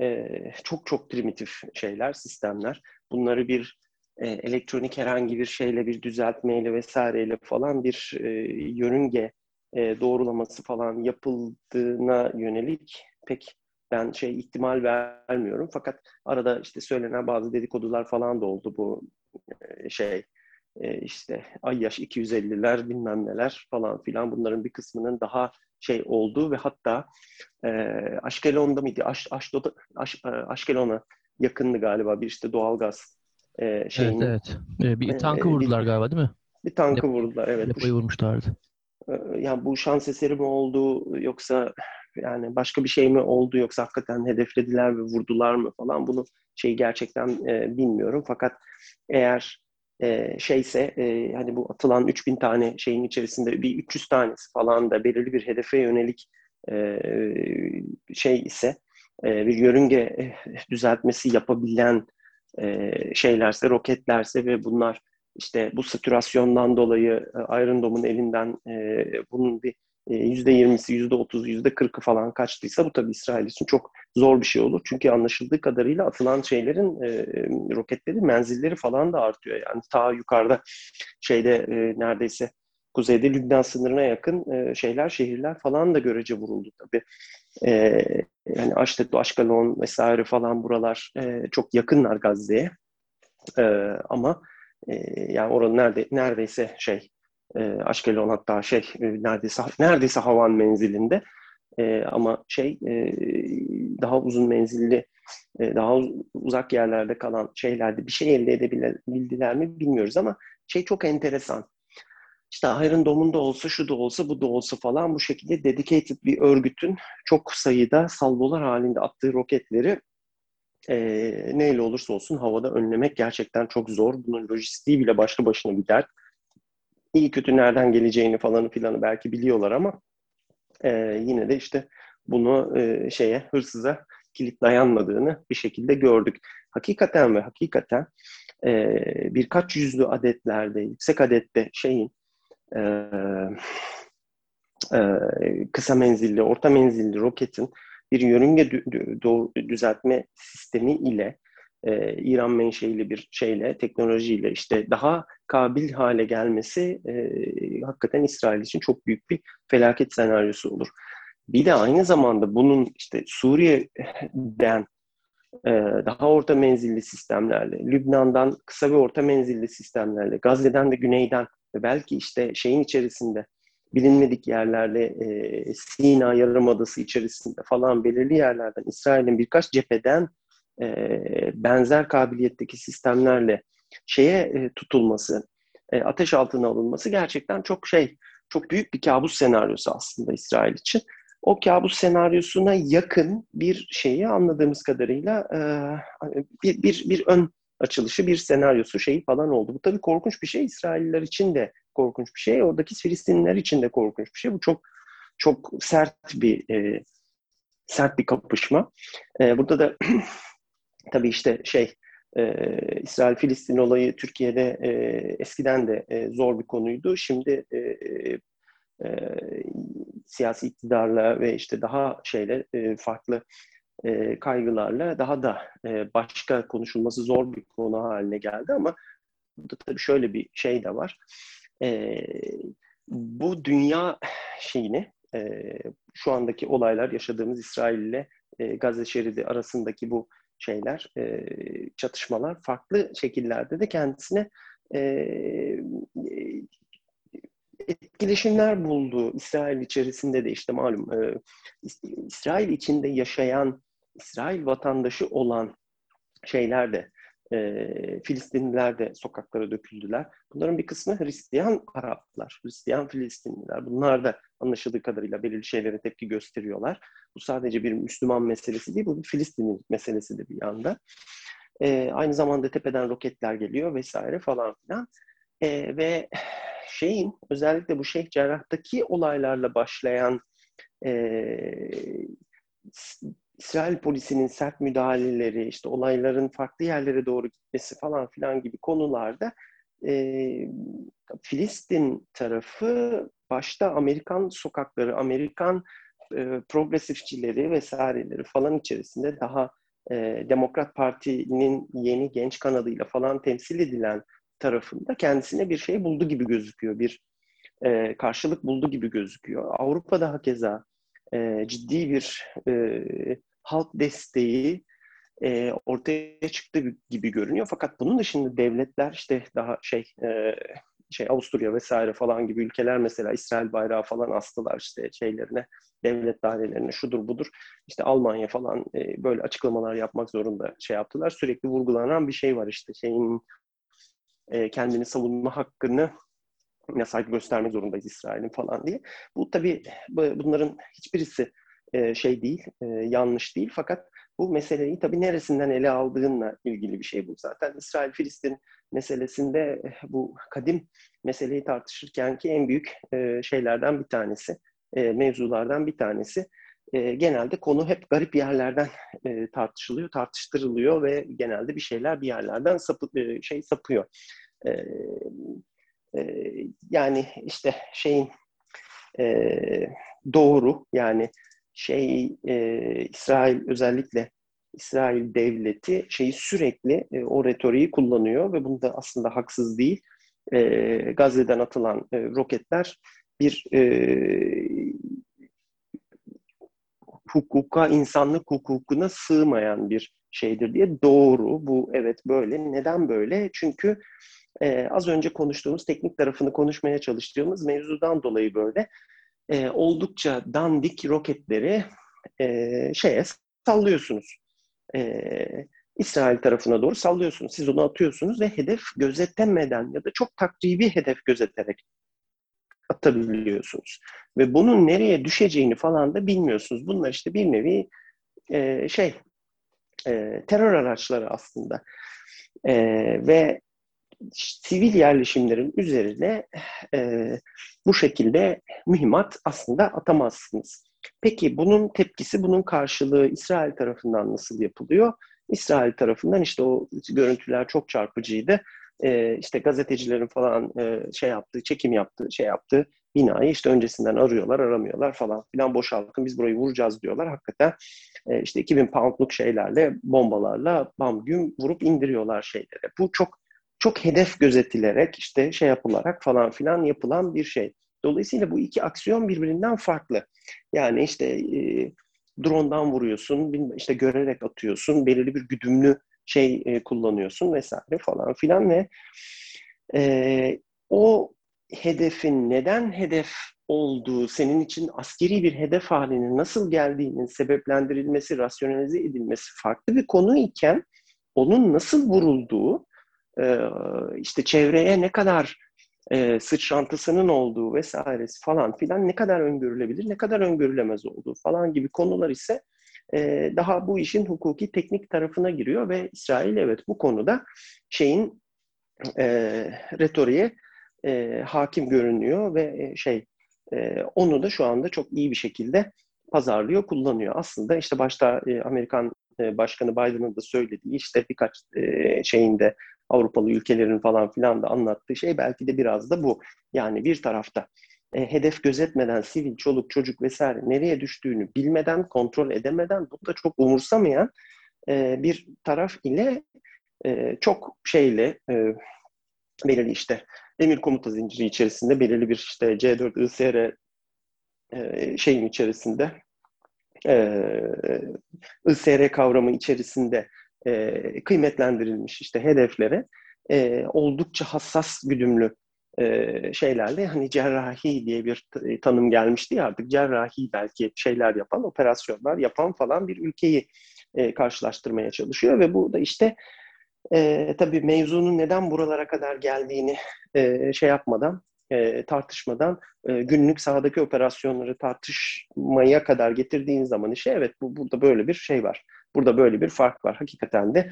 e, çok çok primitif şeyler, sistemler. Bunları bir e, elektronik herhangi bir şeyle, bir düzeltmeyle vesaireyle falan bir e, yörünge e, doğrulaması falan yapıldığına yönelik pek ben şey ihtimal vermiyorum. Fakat arada işte söylenen bazı dedikodular falan da oldu bu şey e, işte ay yaş 250'ler bilmem neler falan filan bunların bir kısmının daha şey olduğu ve hatta e, Aşkelon'da mıydı? Aş, Aşdo'da, Aş, e, Aşkelon'a yakındı galiba bir işte doğalgaz e, şeyini. Evet evet. Bir tankı vurdular bir, galiba değil mi? Bir tankı vurdular evet. Depoyu vurmuşlardı. Yani bu şans eseri mi oldu yoksa yani başka bir şey mi oldu yoksa hakikaten hedeflediler ve vurdular mı falan bunu şey gerçekten e, bilmiyorum. Fakat eğer e, şeyse e, hani bu atılan 3000 tane şeyin içerisinde bir 300 tanesi falan da belirli bir hedefe yönelik e, şey ise e, bir yörünge e, düzeltmesi yapabilen e, şeylerse, roketlerse ve bunlar işte bu satürasyondan dolayı e, Iron Dome'un elinden e, bunun bir %20'si, %30'u, %40'ı falan kaçtıysa bu tabii İsrail için çok zor bir şey olur. Çünkü anlaşıldığı kadarıyla atılan şeylerin, e, roketlerin menzilleri falan da artıyor. Yani ta yukarıda şeyde e, neredeyse kuzeyde Lübnan sınırına yakın e, şeyler, şehirler falan da görece vuruldu tabii. E, yani Aştet, Aşkalon vesaire falan buralar e, çok yakınlar Gazze'ye. E, ama e, yani oranın nerede, neredeyse şey e, Aşkelon hatta şey e, neredeyse neredeyse havan menzilinde e, ama şey e, daha uzun menzilli e, daha uzak yerlerde kalan şeylerde bir şey elde edebildiler mi bilmiyoruz ama şey çok enteresan. İşte Hayr'ın domunda olsa, şu da olsa, bu da olsa falan bu şekilde dedicated bir örgütün çok sayıda salvolar halinde attığı roketleri e, neyle olursa olsun havada önlemek gerçekten çok zor. Bunun lojistiği bile başlı başına bir dert. İyi kötü nereden geleceğini falanı filanı belki biliyorlar ama e, yine de işte bunu e, şeye hırsıza kilit dayanmadığını bir şekilde gördük. Hakikaten ve hakikaten e, birkaç yüzlü adetlerde, yüksek adette şeyin e, e, kısa menzilli, orta menzilli roketin bir yörünge düzeltme sistemi ile e, İran menşeili bir şeyle, teknolojiyle işte daha kabil hale gelmesi e, hakikaten İsrail için çok büyük bir felaket senaryosu olur. Bir de aynı zamanda bunun işte Suriye'den e, daha orta menzilli sistemlerle, Lübnan'dan kısa ve orta menzilli sistemlerle, Gazze'den de güneyden ve belki işte şeyin içerisinde bilinmedik yerlerde e, Sina Yarımadası içerisinde falan belirli yerlerden İsrail'in birkaç cepheden e, benzer kabiliyetteki sistemlerle şeye e, tutulması, e, ateş altına alınması gerçekten çok şey, çok büyük bir kabus senaryosu aslında İsrail için. O kabus senaryosuna yakın bir şeyi anladığımız kadarıyla e, bir, bir, bir ön açılışı, bir senaryosu şeyi falan oldu. Bu tabii korkunç bir şey. İsrailler için de korkunç bir şey. Oradaki Filistinliler için de korkunç bir şey. Bu çok çok sert bir e, sert bir kapışma. E, burada da *clears throat* tabii işte şey e, İsrail-Filistin olayı Türkiye'de e, eskiden de e, zor bir konuydu. Şimdi e, e, siyasi iktidarla ve işte daha şeyle e, farklı e, kaygılarla daha da e, başka konuşulması zor bir konu haline geldi ama burada tabii şöyle bir şey de var. E, bu dünya şeyini e, şu andaki olaylar yaşadığımız İsrail ile e, Gazze şeridi arasındaki bu şeyler, e, çatışmalar farklı şekillerde de kendisine e, etkileşimler buldu. İsrail içerisinde de işte malum e, İsrail içinde yaşayan, İsrail vatandaşı olan şeyler de e, Filistinliler de sokaklara döküldüler. Bunların bir kısmı Hristiyan Araplar, Hristiyan Filistinliler. Bunlar da anlaşıldığı kadarıyla belirli şeylere tepki gösteriyorlar. Bu sadece bir Müslüman meselesi değil, bu bir Filistin meselesi de bir yanda. E, aynı zamanda tepeden roketler geliyor vesaire falan filan. E, ve şeyin özellikle bu Şeyh Cerrah'taki olaylarla başlayan e, İsrail polisinin sert müdahaleleri, işte olayların farklı yerlere doğru gitmesi falan filan gibi konularda e, Filistin tarafı başta Amerikan sokakları, Amerikan e, progresifçileri vesaireleri falan içerisinde daha e, Demokrat Parti'nin yeni genç kanadıyla falan temsil edilen tarafında kendisine bir şey buldu gibi gözüküyor. Bir e, karşılık buldu gibi gözüküyor. Avrupa'da hakeza e, ciddi bir e, halk desteği e, ortaya çıktı gibi görünüyor. Fakat bunun dışında devletler işte daha şey e, şey Avusturya vesaire falan gibi ülkeler mesela İsrail bayrağı falan astılar işte şeylerine, devlet dairelerine şudur budur. İşte Almanya falan e, böyle açıklamalar yapmak zorunda şey yaptılar. Sürekli vurgulanan bir şey var işte şeyin e, kendini savunma hakkını ne saygı göstermek zorundayız İsrail'in falan diye. Bu tabii bunların hiçbirisi e, şey değil, e, yanlış değil. Fakat bu meseleyi tabii neresinden ele aldığınla ilgili bir şey bu zaten. İsrail-Filistin meselesinde eh, bu kadim meseleyi tartışırken ki en büyük e, şeylerden bir tanesi, e, mevzulardan bir tanesi. Genelde konu hep garip yerlerden tartışılıyor, tartıştırılıyor ve genelde bir şeyler bir yerlerden sapı, şey sapıyor. Yani işte şeyin doğru yani şey İsrail özellikle İsrail devleti şeyi sürekli e, o retoriği kullanıyor ve bunda aslında haksız değil. e, Gazze'den atılan e, roketler bir e, hukuka, insanlık hukukuna sığmayan bir şeydir diye doğru. Bu evet böyle. Neden böyle? Çünkü e, az önce konuştuğumuz teknik tarafını konuşmaya çalıştığımız mevzudan dolayı böyle e, oldukça dandik roketleri e, şeye sallıyorsunuz. E, İsrail tarafına doğru sallıyorsunuz. Siz onu atıyorsunuz ve hedef gözetemeden ya da çok takribi hedef gözeterek atabiliyorsunuz. Ve bunun nereye düşeceğini falan da bilmiyorsunuz. Bunlar işte bir nevi e, şey e, terör araçları aslında. E, ve sivil yerleşimlerin üzerine e, bu şekilde mühimmat aslında atamazsınız. Peki bunun tepkisi, bunun karşılığı İsrail tarafından nasıl yapılıyor? İsrail tarafından işte o görüntüler çok çarpıcıydı. E, işte gazetecilerin falan e, şey yaptığı, çekim yaptığı, şey yaptığı binayı işte öncesinden arıyorlar, aramıyorlar falan filan boşaltın biz burayı vuracağız diyorlar. Hakikaten e, işte 2000 poundluk şeylerle, bombalarla bam gün vurup indiriyorlar şeylere. Bu çok çok hedef gözetilerek işte şey yapılarak falan filan yapılan bir şey. Dolayısıyla bu iki aksiyon birbirinden farklı. Yani işte e, drone'dan vuruyorsun, işte görerek atıyorsun, belirli bir güdümlü şey e, kullanıyorsun vesaire falan filan ve e, o hedefin neden hedef olduğu, senin için askeri bir hedef halinin nasıl geldiğinin sebeplendirilmesi, rasyonalize edilmesi farklı bir konu iken onun nasıl vurulduğu, e, işte çevreye ne kadar e, sıçrantısının olduğu vesairesi falan filan ne kadar öngörülebilir, ne kadar öngörülemez olduğu falan gibi konular ise e, daha bu işin hukuki teknik tarafına giriyor ve İsrail evet bu konuda şeyin e, retoriğe e, hakim görünüyor ve e, şey e, onu da şu anda çok iyi bir şekilde pazarlıyor, kullanıyor. Aslında işte başta e, Amerikan e, Başkanı Biden'ın da söylediği işte birkaç e, şeyinde Avrupalı ülkelerin falan filan da anlattığı şey belki de biraz da bu. Yani bir tarafta e, hedef gözetmeden sivil çoluk çocuk vesaire nereye düştüğünü bilmeden, kontrol edemeden, bu da çok umursamayan e, bir taraf ile e, çok şeyle e, belirli işte emir komuta zinciri içerisinde belirli bir işte C4 ISR e, şeyin içerisinde e, ISR kavramı içerisinde e, kıymetlendirilmiş işte hedeflere e, oldukça hassas güdümlü e, şeylerle hani cerrahi diye bir tanım gelmişti ya artık cerrahi belki şeyler yapan, operasyonlar yapan falan bir ülkeyi e, karşılaştırmaya çalışıyor ve burada işte e, tabii mevzunun neden buralara kadar geldiğini e, şey yapmadan, e, tartışmadan e, günlük sahadaki operasyonları tartışmaya kadar getirdiğin zaman işe evet bu burada böyle bir şey var. Burada böyle bir fark var. Hakikaten de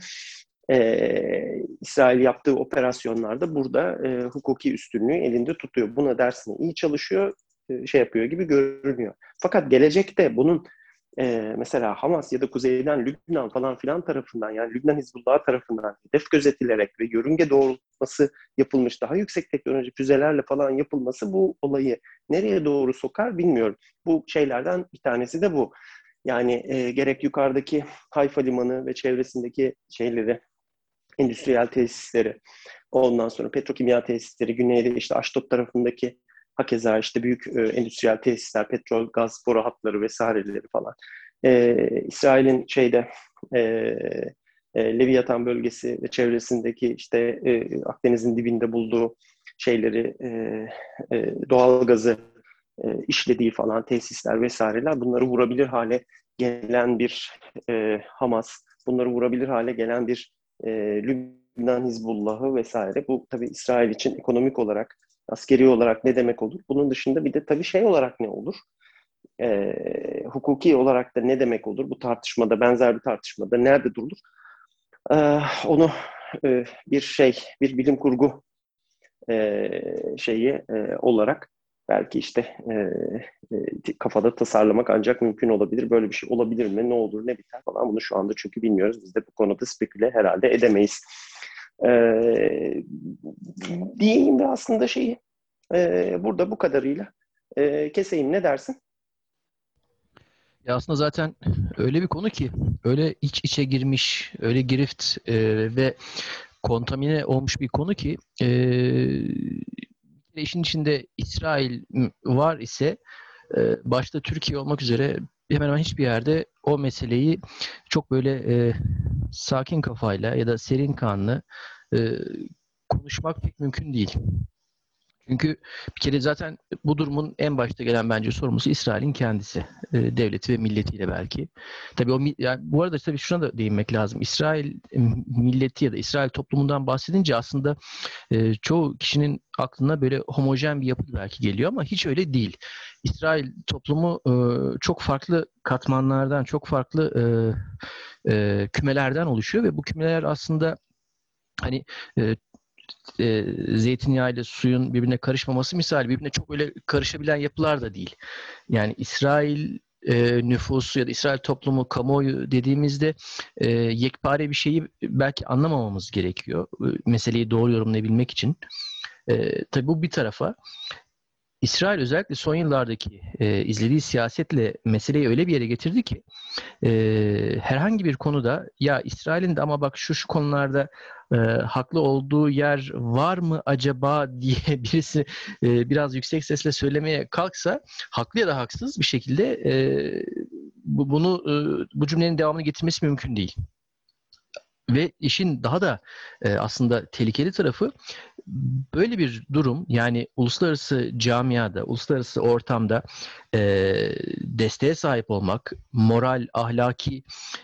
e, İsrail yaptığı operasyonlarda burada e, hukuki üstünlüğü elinde tutuyor. Buna dersine iyi çalışıyor, e, şey yapıyor gibi görünüyor. Fakat gelecekte bunun e, mesela Hamas ya da kuzeyden Lübnan falan filan tarafından yani Lübnan Hizbullah tarafından hedef gözetilerek ve yörünge doğrultması yapılmış daha yüksek teknoloji füzelerle falan yapılması bu olayı nereye doğru sokar bilmiyorum. Bu şeylerden bir tanesi de bu. Yani e, gerek yukarıdaki Hayfa Limanı ve çevresindeki şeyleri, endüstriyel tesisleri, ondan sonra petrokimya tesisleri, güneyde işte Aşdod tarafındaki hakeza işte büyük e, endüstriyel tesisler, petrol, gaz boru hatları vesaireleri falan. E, İsrail'in şeyde e, e, Leviathan bölgesi ve çevresindeki işte e, Akdeniz'in dibinde bulduğu şeyleri, e, e, doğal gazı e, işlediği falan tesisler vesaireler bunları vurabilir hale gelen bir e, Hamas, bunları vurabilir hale gelen bir e, Lübnan Hizbullah'ı vesaire. Bu tabii İsrail için ekonomik olarak, askeri olarak ne demek olur? Bunun dışında bir de tabii şey olarak ne olur? E, hukuki olarak da ne demek olur? Bu tartışmada, benzer bir tartışmada nerede durulur? E, onu e, bir şey, bir bilim kurgu e, şeyi e, olarak belki işte e, e, kafada tasarlamak ancak mümkün olabilir. Böyle bir şey olabilir mi? Ne olur, ne biter falan bunu şu anda çünkü bilmiyoruz. Biz de bu konuda speküle herhalde edemeyiz. E, diyeyim de aslında şeyi e, burada bu kadarıyla e, keseyim. Ne dersin? Ya aslında zaten öyle bir konu ki öyle iç içe girmiş, öyle girift e, ve kontamine olmuş bir konu ki e, işin içinde İsrail var ise e, başta Türkiye olmak üzere hemen hemen hiçbir yerde o meseleyi çok böyle e, sakin kafayla ya da serin kanlı e, konuşmak pek mümkün değil. Çünkü bir kere zaten bu durumun en başta gelen bence sorumlusu İsrail'in kendisi. E, devleti ve milletiyle belki. Tabii o yani bu arada tabii şuna da değinmek lazım. İsrail milleti ya da İsrail toplumundan bahsedince aslında e, çoğu kişinin aklına böyle homojen bir yapı belki geliyor ama hiç öyle değil. İsrail toplumu e, çok farklı katmanlardan, çok farklı e, e, kümelerden oluşuyor ve bu kümeler aslında hani e, e, zeytinyağı ile suyun birbirine karışmaması misali birbirine çok öyle karışabilen yapılar da değil. Yani İsrail e, nüfusu ya da İsrail toplumu, kamuoyu dediğimizde e, yekpare bir şeyi belki anlamamamız gerekiyor. E, meseleyi doğru yorumlayabilmek için. E, tabii bu bir tarafa. İsrail özellikle son yıllardaki e, izlediği siyasetle meseleyi öyle bir yere getirdi ki e, herhangi bir konuda ya İsrail'in de ama bak şu şu konularda e, haklı olduğu yer var mı acaba *laughs* diye birisi e, biraz yüksek sesle söylemeye kalksa haklı ya da haksız bir şekilde e, bu, bunu e, bu cümlenin devamını getirmesi mümkün değil. Ve işin daha da e, aslında tehlikeli tarafı böyle bir durum yani uluslararası camiada, uluslararası ortamda e, desteğe sahip olmak, moral, ahlaki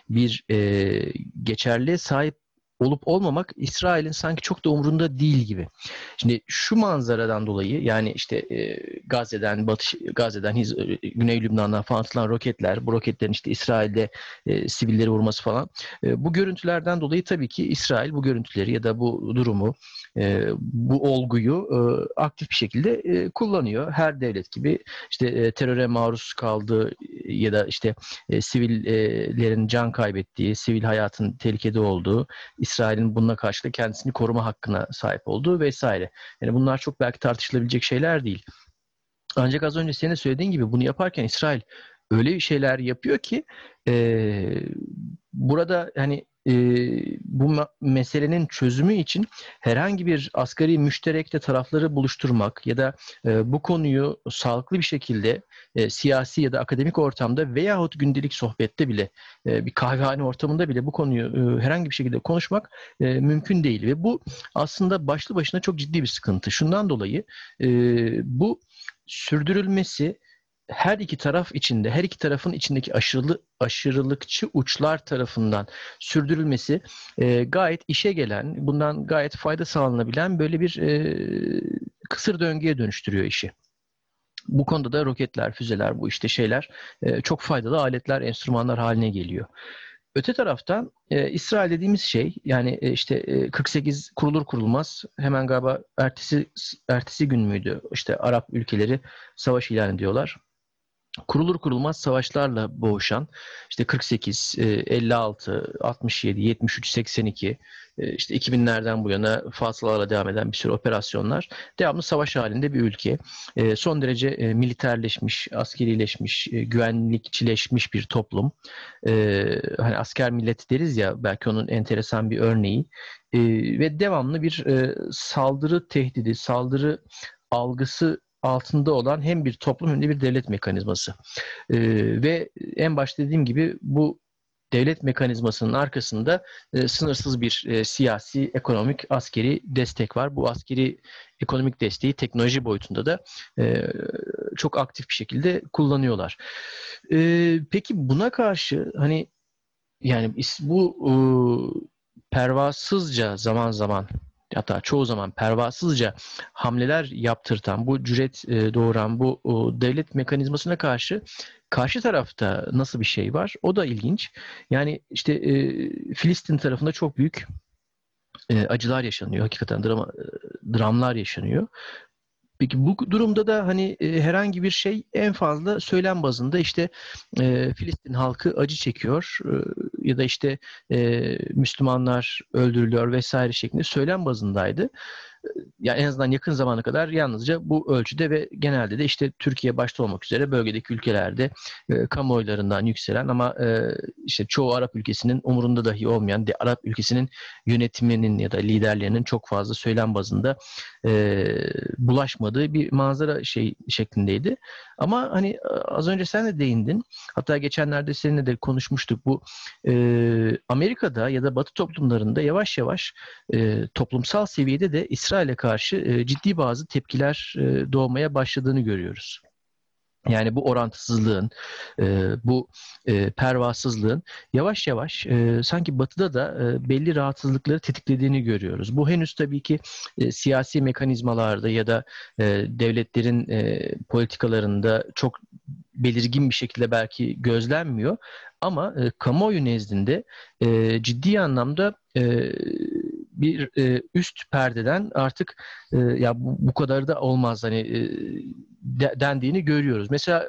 bir e, geçerliğe sahip olup olmamak İsrail'in sanki çok da umurunda değil gibi. Şimdi şu manzaradan dolayı yani işte e, Gazze'den, Batı Gazze'den, Hiz, e, Güney Lübnan'dan falan atılan roketler, bu roketlerin işte İsrail'de e, sivilleri vurması falan. E, bu görüntülerden dolayı tabii ki İsrail bu görüntüleri ya da bu durumu, e, bu olguyu e, aktif bir şekilde e, kullanıyor. Her devlet gibi işte e, teröre maruz kaldığı ya da işte e, sivillerin can kaybettiği, sivil hayatın tehlikede olduğu, İsrail'in bununla karşılık kendisini koruma hakkına sahip olduğu vesaire. Yani bunlar çok belki tartışılabilecek şeyler değil. Ancak az önce senin söylediğin gibi bunu yaparken İsrail öyle şeyler yapıyor ki e, burada hani e, bu meselenin çözümü için herhangi bir asgari müşterekte tarafları buluşturmak ya da e, bu konuyu sağlıklı bir şekilde e, siyasi ya da akademik ortamda veyahut gündelik sohbette bile e, bir kahvehane ortamında bile bu konuyu e, herhangi bir şekilde konuşmak e, mümkün değil ve bu aslında başlı başına çok ciddi bir sıkıntı. Şundan dolayı e, bu sürdürülmesi her iki taraf içinde, her iki tarafın içindeki aşırılı aşırılıkçı uçlar tarafından sürdürülmesi e, gayet işe gelen, bundan gayet fayda sağlanabilen böyle bir e, kısır döngüye dönüştürüyor işi. Bu konuda da roketler, füzeler, bu işte şeyler e, çok faydalı aletler, enstrümanlar haline geliyor. Öte taraftan e, İsrail dediğimiz şey yani e, işte e, 48 kurulur kurulmaz hemen galiba ertesi ertesi gün müydü işte Arap ülkeleri savaş ilan ediyorlar kurulur kurulmaz savaşlarla boğuşan işte 48, 56, 67, 73, 82 işte 2000'lerden bu yana fasılalarla devam eden bir sürü operasyonlar devamlı savaş halinde bir ülke. E, son derece e, militerleşmiş, askerileşmiş, e, güvenlikçileşmiş bir toplum. Hani asker millet deriz ya belki onun enteresan bir örneği. Ve devamlı bir saldırı tehdidi, saldırı algısı altında olan hem bir toplum hem de bir devlet mekanizması. E, ve en başta dediğim gibi bu devlet mekanizmasının arkasında e, sınırsız bir e, siyasi, ekonomik, askeri destek var. Bu askeri ekonomik desteği teknoloji boyutunda da e, çok aktif bir şekilde kullanıyorlar. E, peki buna karşı hani yani bu e, pervasızca zaman zaman hatta çoğu zaman pervasızca hamleler yaptırtan, bu cüret e, doğuran bu devlet mekanizmasına karşı karşı tarafta nasıl bir şey var? O da ilginç. Yani işte e, Filistin tarafında çok büyük e, acılar yaşanıyor. Hakikaten drama, dramlar yaşanıyor. Peki bu durumda da hani e, herhangi bir şey en fazla söylem bazında işte e, Filistin halkı acı çekiyor e, ya da işte e, Müslümanlar öldürülüyor vesaire şeklinde söylem bazındaydı. Yani en azından yakın zamana kadar yalnızca bu ölçüde ve genelde de işte Türkiye başta olmak üzere bölgedeki ülkelerde e, kamuoylarından yükselen ama e, işte çoğu Arap ülkesinin umurunda dahi olmayan de Arap ülkesinin yönetiminin ya da liderlerinin çok fazla söylem bazında e, bulaşmadığı bir manzara şey şeklindeydi. Ama hani az önce sen de değindin. Hatta geçenlerde seninle de konuşmuştuk. Bu e, Amerika'da ya da Batı toplumlarında yavaş yavaş e, toplumsal seviyede de İsrail'e karşı e, ciddi bazı tepkiler e, doğmaya başladığını görüyoruz. Yani bu orantısızlığın, e, bu pervasızlığın yavaş yavaş sanki Batı'da da belli rahatsızlıkları tetiklediğini görüyoruz. Bu henüz tabii ki siyasi mekanizmalarda ya da devletlerin politikalarında çok belirgin bir şekilde belki gözlenmiyor. Ama e, kamuoyu nezdinde ciddi anlamda bir e, üst perdeden artık e, ya bu, bu kadar da olmaz hani e, de, dendiğini görüyoruz. Mesela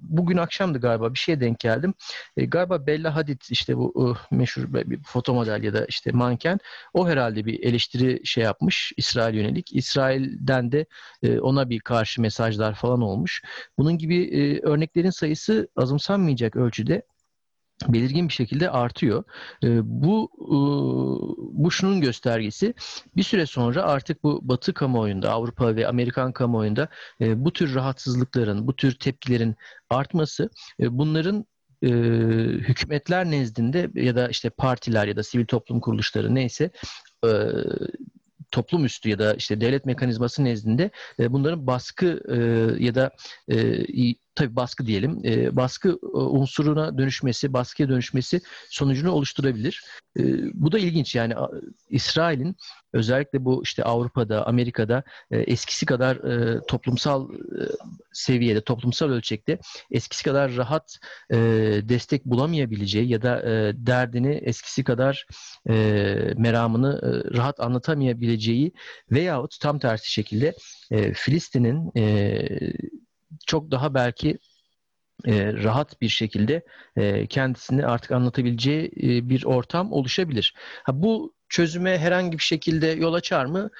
bugün akşamdı galiba bir şeye denk geldim. E, galiba Bella Hadid işte bu e, meşhur bir foto model ya da işte manken o herhalde bir eleştiri şey yapmış İsrail yönelik. İsrail'den de e, ona bir karşı mesajlar falan olmuş. Bunun gibi e, örneklerin sayısı azımsanmayacak ölçüde belirgin bir şekilde artıyor. Ee, bu e, bu şunun göstergesi. Bir süre sonra artık bu Batı kamuoyunda, Avrupa ve Amerikan kamuoyunda e, bu tür rahatsızlıkların, bu tür tepkilerin artması e, bunların hükümetler nezdinde ya da işte partiler ya da sivil toplum kuruluşları neyse toplum üstü ya da işte devlet mekanizması nezdinde bunların baskı ya da tabii baskı diyelim, e, baskı e, unsuruna dönüşmesi, baskıya dönüşmesi sonucunu oluşturabilir. E, bu da ilginç yani İsrail'in özellikle bu işte Avrupa'da, Amerika'da e, eskisi kadar e, toplumsal e, seviyede, toplumsal ölçekte eskisi kadar rahat e, destek bulamayabileceği ya da e, derdini eskisi kadar e, meramını e, rahat anlatamayabileceği veyahut tam tersi şekilde e, Filistin'in e, çok daha belki e, rahat bir şekilde e, kendisini artık anlatabileceği e, bir ortam oluşabilir. Ha, bu çözüme herhangi bir şekilde yol açar mı?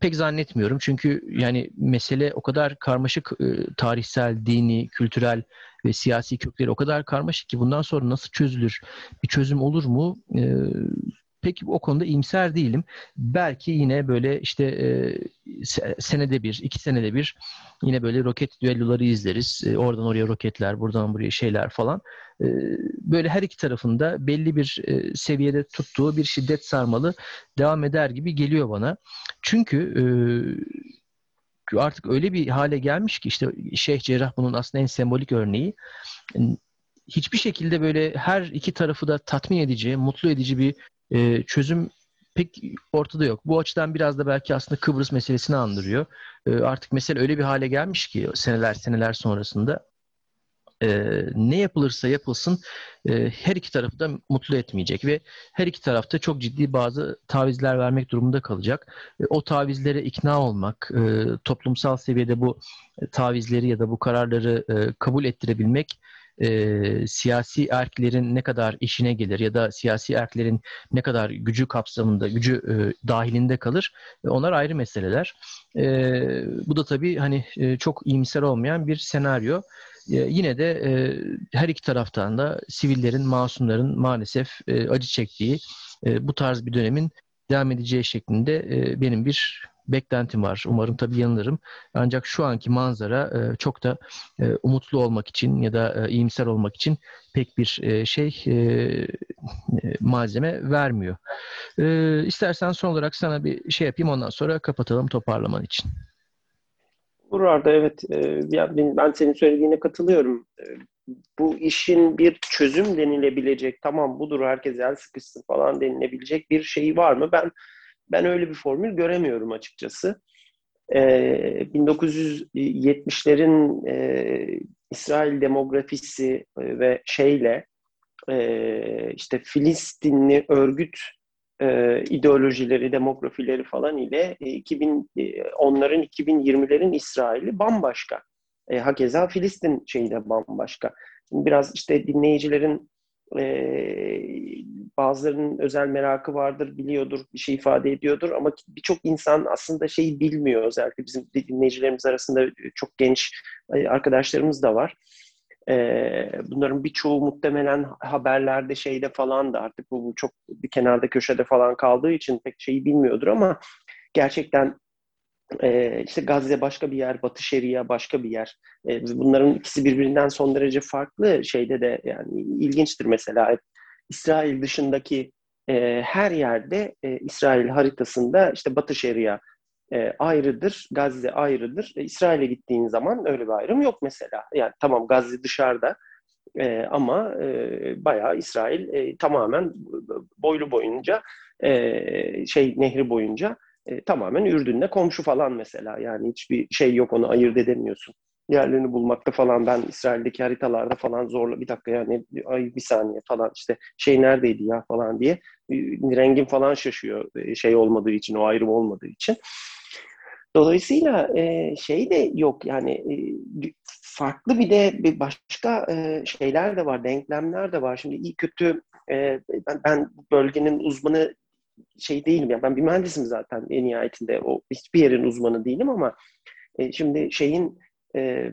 Pek zannetmiyorum. Çünkü yani mesele o kadar karmaşık e, tarihsel, dini, kültürel ve siyasi kökleri o kadar karmaşık ki bundan sonra nasıl çözülür? Bir çözüm olur mu? E, pek o konuda iyimser değilim. Belki yine böyle işte e, senede bir, iki senede bir yine böyle roket düelloları izleriz. E, oradan oraya roketler, buradan buraya şeyler falan. E, böyle her iki tarafında belli bir e, seviyede tuttuğu bir şiddet sarmalı devam eder gibi geliyor bana. Çünkü e, artık öyle bir hale gelmiş ki işte Şeyh Cerrah bunun aslında en sembolik örneği hiçbir şekilde böyle her iki tarafı da tatmin edici, mutlu edici bir e, çözüm pek ortada yok. Bu açıdan biraz da belki aslında Kıbrıs meselesini andırıyor. E, artık mesele öyle bir hale gelmiş ki seneler seneler sonrasında e, ne yapılırsa yapılsın e, her iki tarafı da mutlu etmeyecek ve her iki tarafta çok ciddi bazı tavizler vermek durumunda kalacak. E, o tavizlere ikna olmak, e, toplumsal seviyede bu tavizleri ya da bu kararları e, kabul ettirebilmek e, siyasi erklerin ne kadar işine gelir ya da siyasi erklerin ne kadar gücü kapsamında, gücü e, dahilinde kalır e, onlar ayrı meseleler. E, bu da tabii hani e, çok iyimser olmayan bir senaryo. E, yine de e, her iki taraftan da sivillerin, masumların maalesef e, acı çektiği e, bu tarz bir dönemin devam edeceği şeklinde e, benim bir beklentim var. Umarım tabii yanılırım. Ancak şu anki manzara e, çok da e, umutlu olmak için ya da e, iyimser olmak için pek bir e, şey e, e malzeme vermiyor. E, istersen son olarak sana bir şey yapayım ondan sonra kapatalım toparlaman için. Burada evet e, ben senin söylediğine katılıyorum. E, bu işin bir çözüm denilebilecek, tamam budur herkes el sıkışsın falan denilebilecek bir şeyi var mı? Ben ben öyle bir formül göremiyorum açıkçası. E, ee, 1970'lerin e, İsrail demografisi e, ve şeyle e, işte Filistinli örgüt e, ideolojileri, demografileri falan ile e, 2000 e, onların 2020'lerin İsrail'i bambaşka. E, hakeza Filistin şeyi de bambaşka. Biraz işte dinleyicilerin e, bazılarının özel merakı vardır, biliyordur, bir şey ifade ediyordur ama birçok insan aslında şeyi bilmiyor. Özellikle bizim dinleyicilerimiz arasında çok genç arkadaşlarımız da var. E, bunların birçoğu muhtemelen haberlerde şeyde falan da artık bu, bu çok bir kenarda köşede falan kaldığı için pek şeyi bilmiyordur ama gerçekten e, işte Gazze başka bir yer, Batı Şeria başka bir yer. E, bunların ikisi birbirinden son derece farklı şeyde de yani ilginçtir mesela İsrail dışındaki e, her yerde e, İsrail haritasında işte Batı Şeria e, ayrıdır, Gazze ayrıdır. E, İsrail'e gittiğin zaman öyle bir ayrım yok mesela. Yani tamam Gazze dışarıda e, ama e, bayağı İsrail e, tamamen boylu boyunca e, şey nehri boyunca e, tamamen Ürdün'le komşu falan mesela. Yani hiçbir şey yok onu ayırt edemiyorsun. Yerlerini bulmakta falan ben İsrail'deki haritalarda falan zorla bir dakika yani ay bir saniye falan işte şey neredeydi ya falan diye rengim falan şaşıyor e, şey olmadığı için o ayrım olmadığı için. Dolayısıyla e, şey de yok yani e, farklı bir de bir başka e, şeyler de var, denklemler de var. Şimdi iyi kötü e, ben, ben bölgenin uzmanı şey değilim. Yani ben bir mühendisim zaten en nihayetinde. O hiçbir yerin uzmanı değilim ama e, şimdi şeyin e,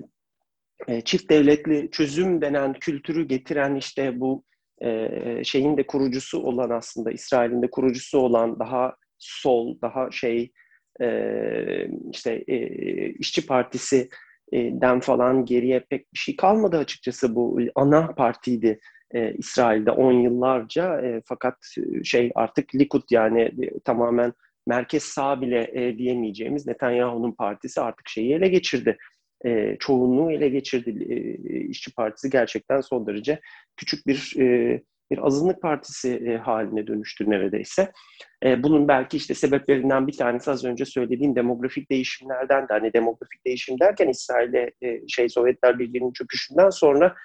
e, çift devletli çözüm denen kültürü getiren işte bu e, şeyin de kurucusu olan aslında İsrail'in de kurucusu olan daha sol, daha şey e, işte e, işçi partisi den falan geriye pek bir şey kalmadı açıkçası bu ana partiydi e, İsrail'de 10 yıllarca e, fakat şey artık Likud yani e, tamamen merkez sağ bile e, diyemeyeceğimiz Netanyahu'nun partisi artık şeyi ele geçirdi. E, çoğunluğu ele geçirdi. E, işçi Partisi gerçekten son derece küçük bir e, bir azınlık partisi e, haline dönüştü neredeyse. E, bunun belki işte sebeplerinden bir tanesi az önce söylediğim demografik değişimlerden de hani demografik değişim derken İsrail'de e, şey Sovyetler Birliği'nin çöküşünden sonra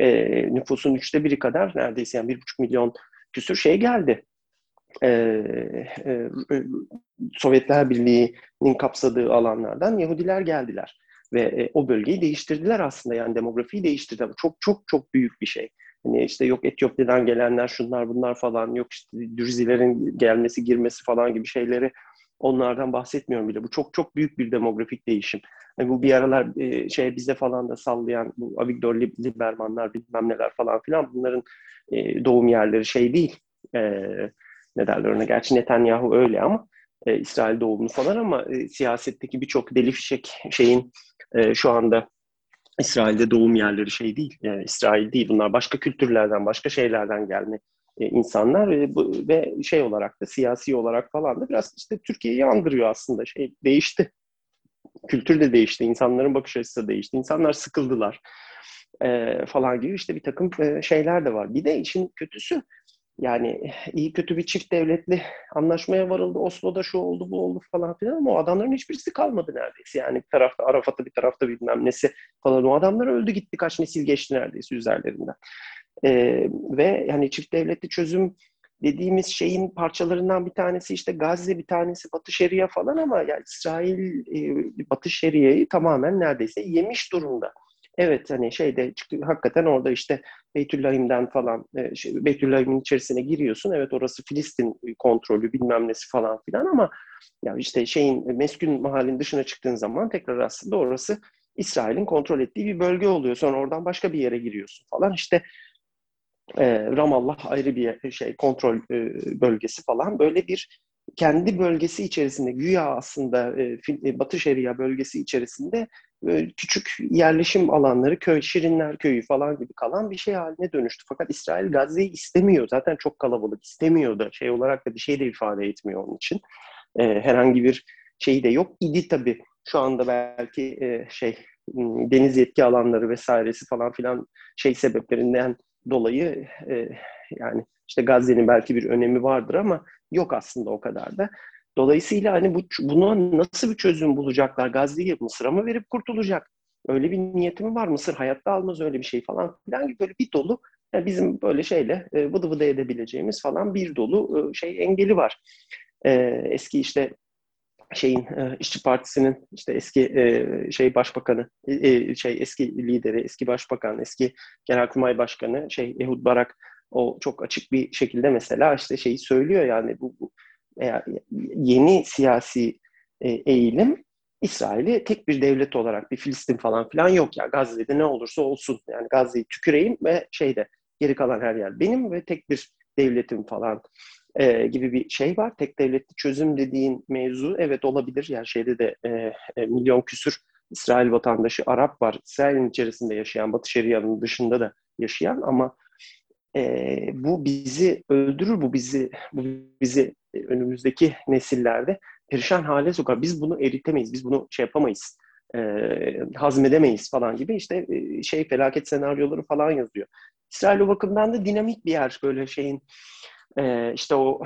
e, nüfusun üçte biri kadar neredeyse yani bir buçuk milyon küsür şey geldi. E, e, Sovyetler Birliği'nin kapsadığı alanlardan Yahudiler geldiler ve e, o bölgeyi değiştirdiler aslında yani demografiyi değiştirdiler. Çok çok çok büyük bir şey. Hani işte yok Etiyopya'dan gelenler şunlar bunlar falan yok işte Dürzilerin gelmesi girmesi falan gibi şeyleri onlardan bahsetmiyorum bile. Bu çok çok büyük bir demografik değişim. Yani bu bir aralar e, şey bize falan da sallayan bu Avigdor Liebermanlar bilmem neler falan filan bunların e, doğum yerleri şey değil. E, ne derler ona? Gerçi Netanyahu öyle ama e, İsrail doğumlu falan ama e, siyasetteki birçok deli fişek şeyin e, şu anda İsrail'de doğum yerleri şey değil, yani İsrail değil. Bunlar başka kültürlerden, başka şeylerden gelme e, insanlar ve, bu, ve şey olarak da siyasi olarak falan da biraz işte Türkiye'yi andırıyor aslında. Şey değişti. Kültür de değişti, insanların bakış açısı da değişti. İnsanlar sıkıldılar e, falan gibi işte bir takım e, şeyler de var. Bir de işin kötüsü yani iyi kötü bir çift devletli anlaşmaya varıldı. Oslo'da şu oldu bu oldu falan filan ama o adamların hiçbirisi kalmadı neredeyse. Yani bir tarafta Arafat'ı bir tarafta bilmem nesi falan o adamlar öldü gitti kaç nesil geçti neredeyse üzerlerinden. Ee, ve yani çift devletli çözüm dediğimiz şeyin parçalarından bir tanesi işte Gazze, bir tanesi Batı Şeria falan ama yani İsrail e, Batı Şeria'yı tamamen neredeyse yemiş durumda. Evet hani şeyde hakikaten orada işte Beytüllahim'den falan e, şey, Beytüllahim'in içerisine giriyorsun. Evet orası Filistin kontrolü bilmem nesi falan filan ama ya işte şeyin meskun mahallin dışına çıktığın zaman tekrar aslında orası İsrail'in kontrol ettiği bir bölge oluyor. Sonra oradan başka bir yere giriyorsun falan. İşte e, Ramallah ayrı bir şey kontrol e, bölgesi falan böyle bir kendi bölgesi içerisinde güya aslında e, e Batı Şeria bölgesi içerisinde küçük yerleşim alanları, köy, Şirinler Köyü falan gibi kalan bir şey haline dönüştü. Fakat İsrail Gazze'yi istemiyor. Zaten çok kalabalık. istemiyor da şey olarak da bir şey de ifade etmiyor onun için. E, herhangi bir şey de yok. idi tabii. Şu anda belki e, şey deniz yetki alanları vesairesi falan filan şey sebeplerinden dolayı e, yani işte Gazze'nin belki bir önemi vardır ama yok aslında o kadar da. Dolayısıyla hani bu buna nasıl bir çözüm bulacaklar? Gazze'yi Mısır'a mı verip kurtulacak? Öyle bir niyeti mi var? Mısır hayatta almaz öyle bir şey falan filan gibi böyle bir dolu yani bizim böyle şeyle e, vıdı vıdı edebileceğimiz falan bir dolu e, şey engeli var. E, eski işte şeyin e, işçi partisinin işte eski e, şey başbakanı e, şey eski lideri eski başbakan eski genelkurmay başkanı şey Ehud Barak o çok açık bir şekilde mesela işte şeyi söylüyor yani bu, bu eğer yeni siyasi e, eğilim İsrail'i tek bir devlet olarak bir Filistin falan filan yok ya. Gazze'de ne olursa olsun yani Gazze'yi tüküreyim ve şeyde geri kalan her yer benim ve tek bir devletim falan e, gibi bir şey var. Tek devletli çözüm dediğin mevzu evet olabilir. Yani şeyde de e, e, milyon küsür İsrail vatandaşı Arap var. İsrail'in içerisinde yaşayan, Batı Şeria'nın dışında da yaşayan ama e, bu bizi öldürür, bu bizi bu bizi önümüzdeki nesillerde perişan hale sokar. Biz bunu eritemeyiz, biz bunu şey yapamayız, e, hazmedemeyiz falan gibi işte e, şey felaket senaryoları falan yazıyor. İsrail o bakımdan da dinamik bir yer böyle şeyin e, işte o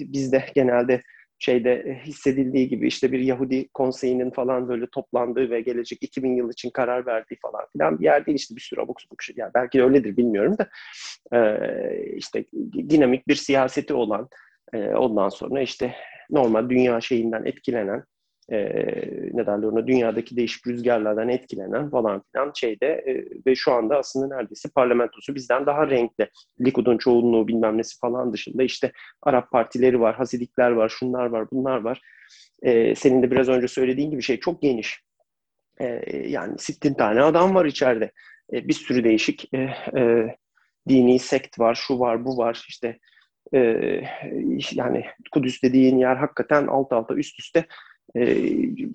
bizde genelde şeyde hissedildiği gibi işte bir Yahudi konseyinin falan böyle toplandığı ve gelecek 2000 yıl için karar verdiği falan filan bir yer değil işte bir sürü abuk subuk şey. Yani belki öyledir bilmiyorum da e, işte dinamik bir siyaseti olan e, ondan sonra işte normal dünya şeyinden etkilenen e, ne derler ona dünyadaki değişik rüzgarlardan etkilenen falan filan şeyde e, ve şu anda aslında neredeyse parlamentosu bizden daha renkli. Likud'un çoğunluğu bilmem nesi falan dışında işte Arap partileri var, Hasidikler var, şunlar var, bunlar var. E, senin de biraz önce söylediğin gibi şey çok geniş. E, yani sittin tane adam var içeride. E, bir sürü değişik e, e, dini sekt var, şu var, bu var işte e, yani Kudüs dediğin yer hakikaten alt alta üst üste e,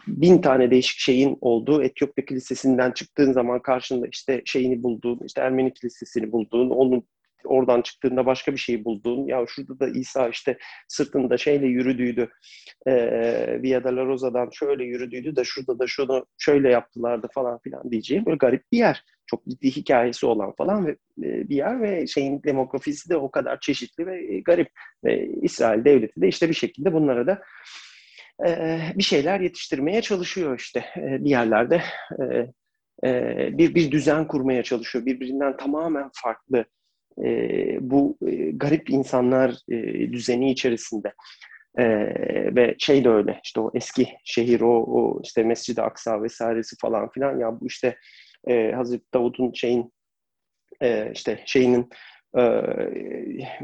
bin tane değişik şeyin olduğu Etiyopya Kilisesi'nden çıktığın zaman karşında işte şeyini bulduğun, işte Ermeni Kilisesi'ni bulduğun, onun oradan çıktığında başka bir şey bulduğun, ya şurada da İsa işte sırtında şeyle yürüdüydü, e, Via Dolorosa'dan şöyle yürüdüydü de şurada da şunu şöyle yaptılardı falan filan diyeceğim böyle garip bir yer. Çok ciddi hikayesi olan falan ve e, bir yer ve şeyin demografisi de o kadar çeşitli ve garip. Ve İsrail devleti de işte bir şekilde bunlara da bir şeyler yetiştirmeye çalışıyor işte bir yerlerde bir bir düzen kurmaya çalışıyor birbirinden tamamen farklı bu garip insanlar düzeni içerisinde. Ve şey de öyle işte o eski şehir o, o işte Mescid-i Aksa vesairesi falan filan ya bu işte Hazreti Davud'un şeyin işte şeyinin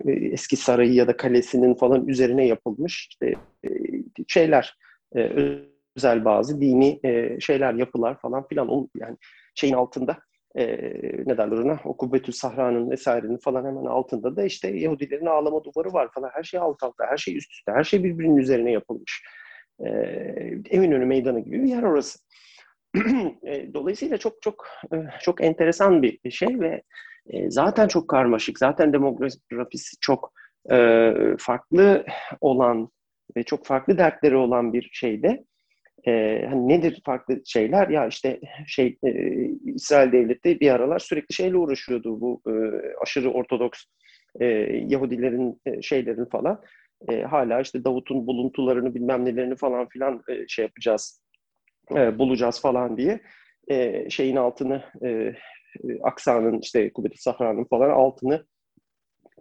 eski sarayı ya da kalesinin falan üzerine yapılmış işte şeyler özel bazı dini şeyler yapılar falan filan yani şeyin altında ne derler ona? O Kubbetül Sahra'nın vesairenin falan hemen altında da işte Yahudilerin ağlama duvarı var falan. Her şey alt alta her şey üst üste her şey birbirinin üzerine yapılmış. Eminönü meydanı gibi bir yer orası. *clears throat* Dolayısıyla çok çok çok enteresan bir şey ve e, zaten çok karmaşık, zaten demografisi çok e, farklı olan ve çok farklı dertleri olan bir şeyde e, hani nedir farklı şeyler? Ya işte şey e, İsrail devleti bir aralar sürekli şeyle uğraşıyordu bu e, aşırı ortodoks e, Yahudilerin e, şeylerin falan. E, hala işte Davut'un buluntularını bilmem nelerini falan filan e, şey yapacağız, e, bulacağız falan diye e, şeyin altını e, e, aksanın işte Kuvvet-i Sahra'nın falan altını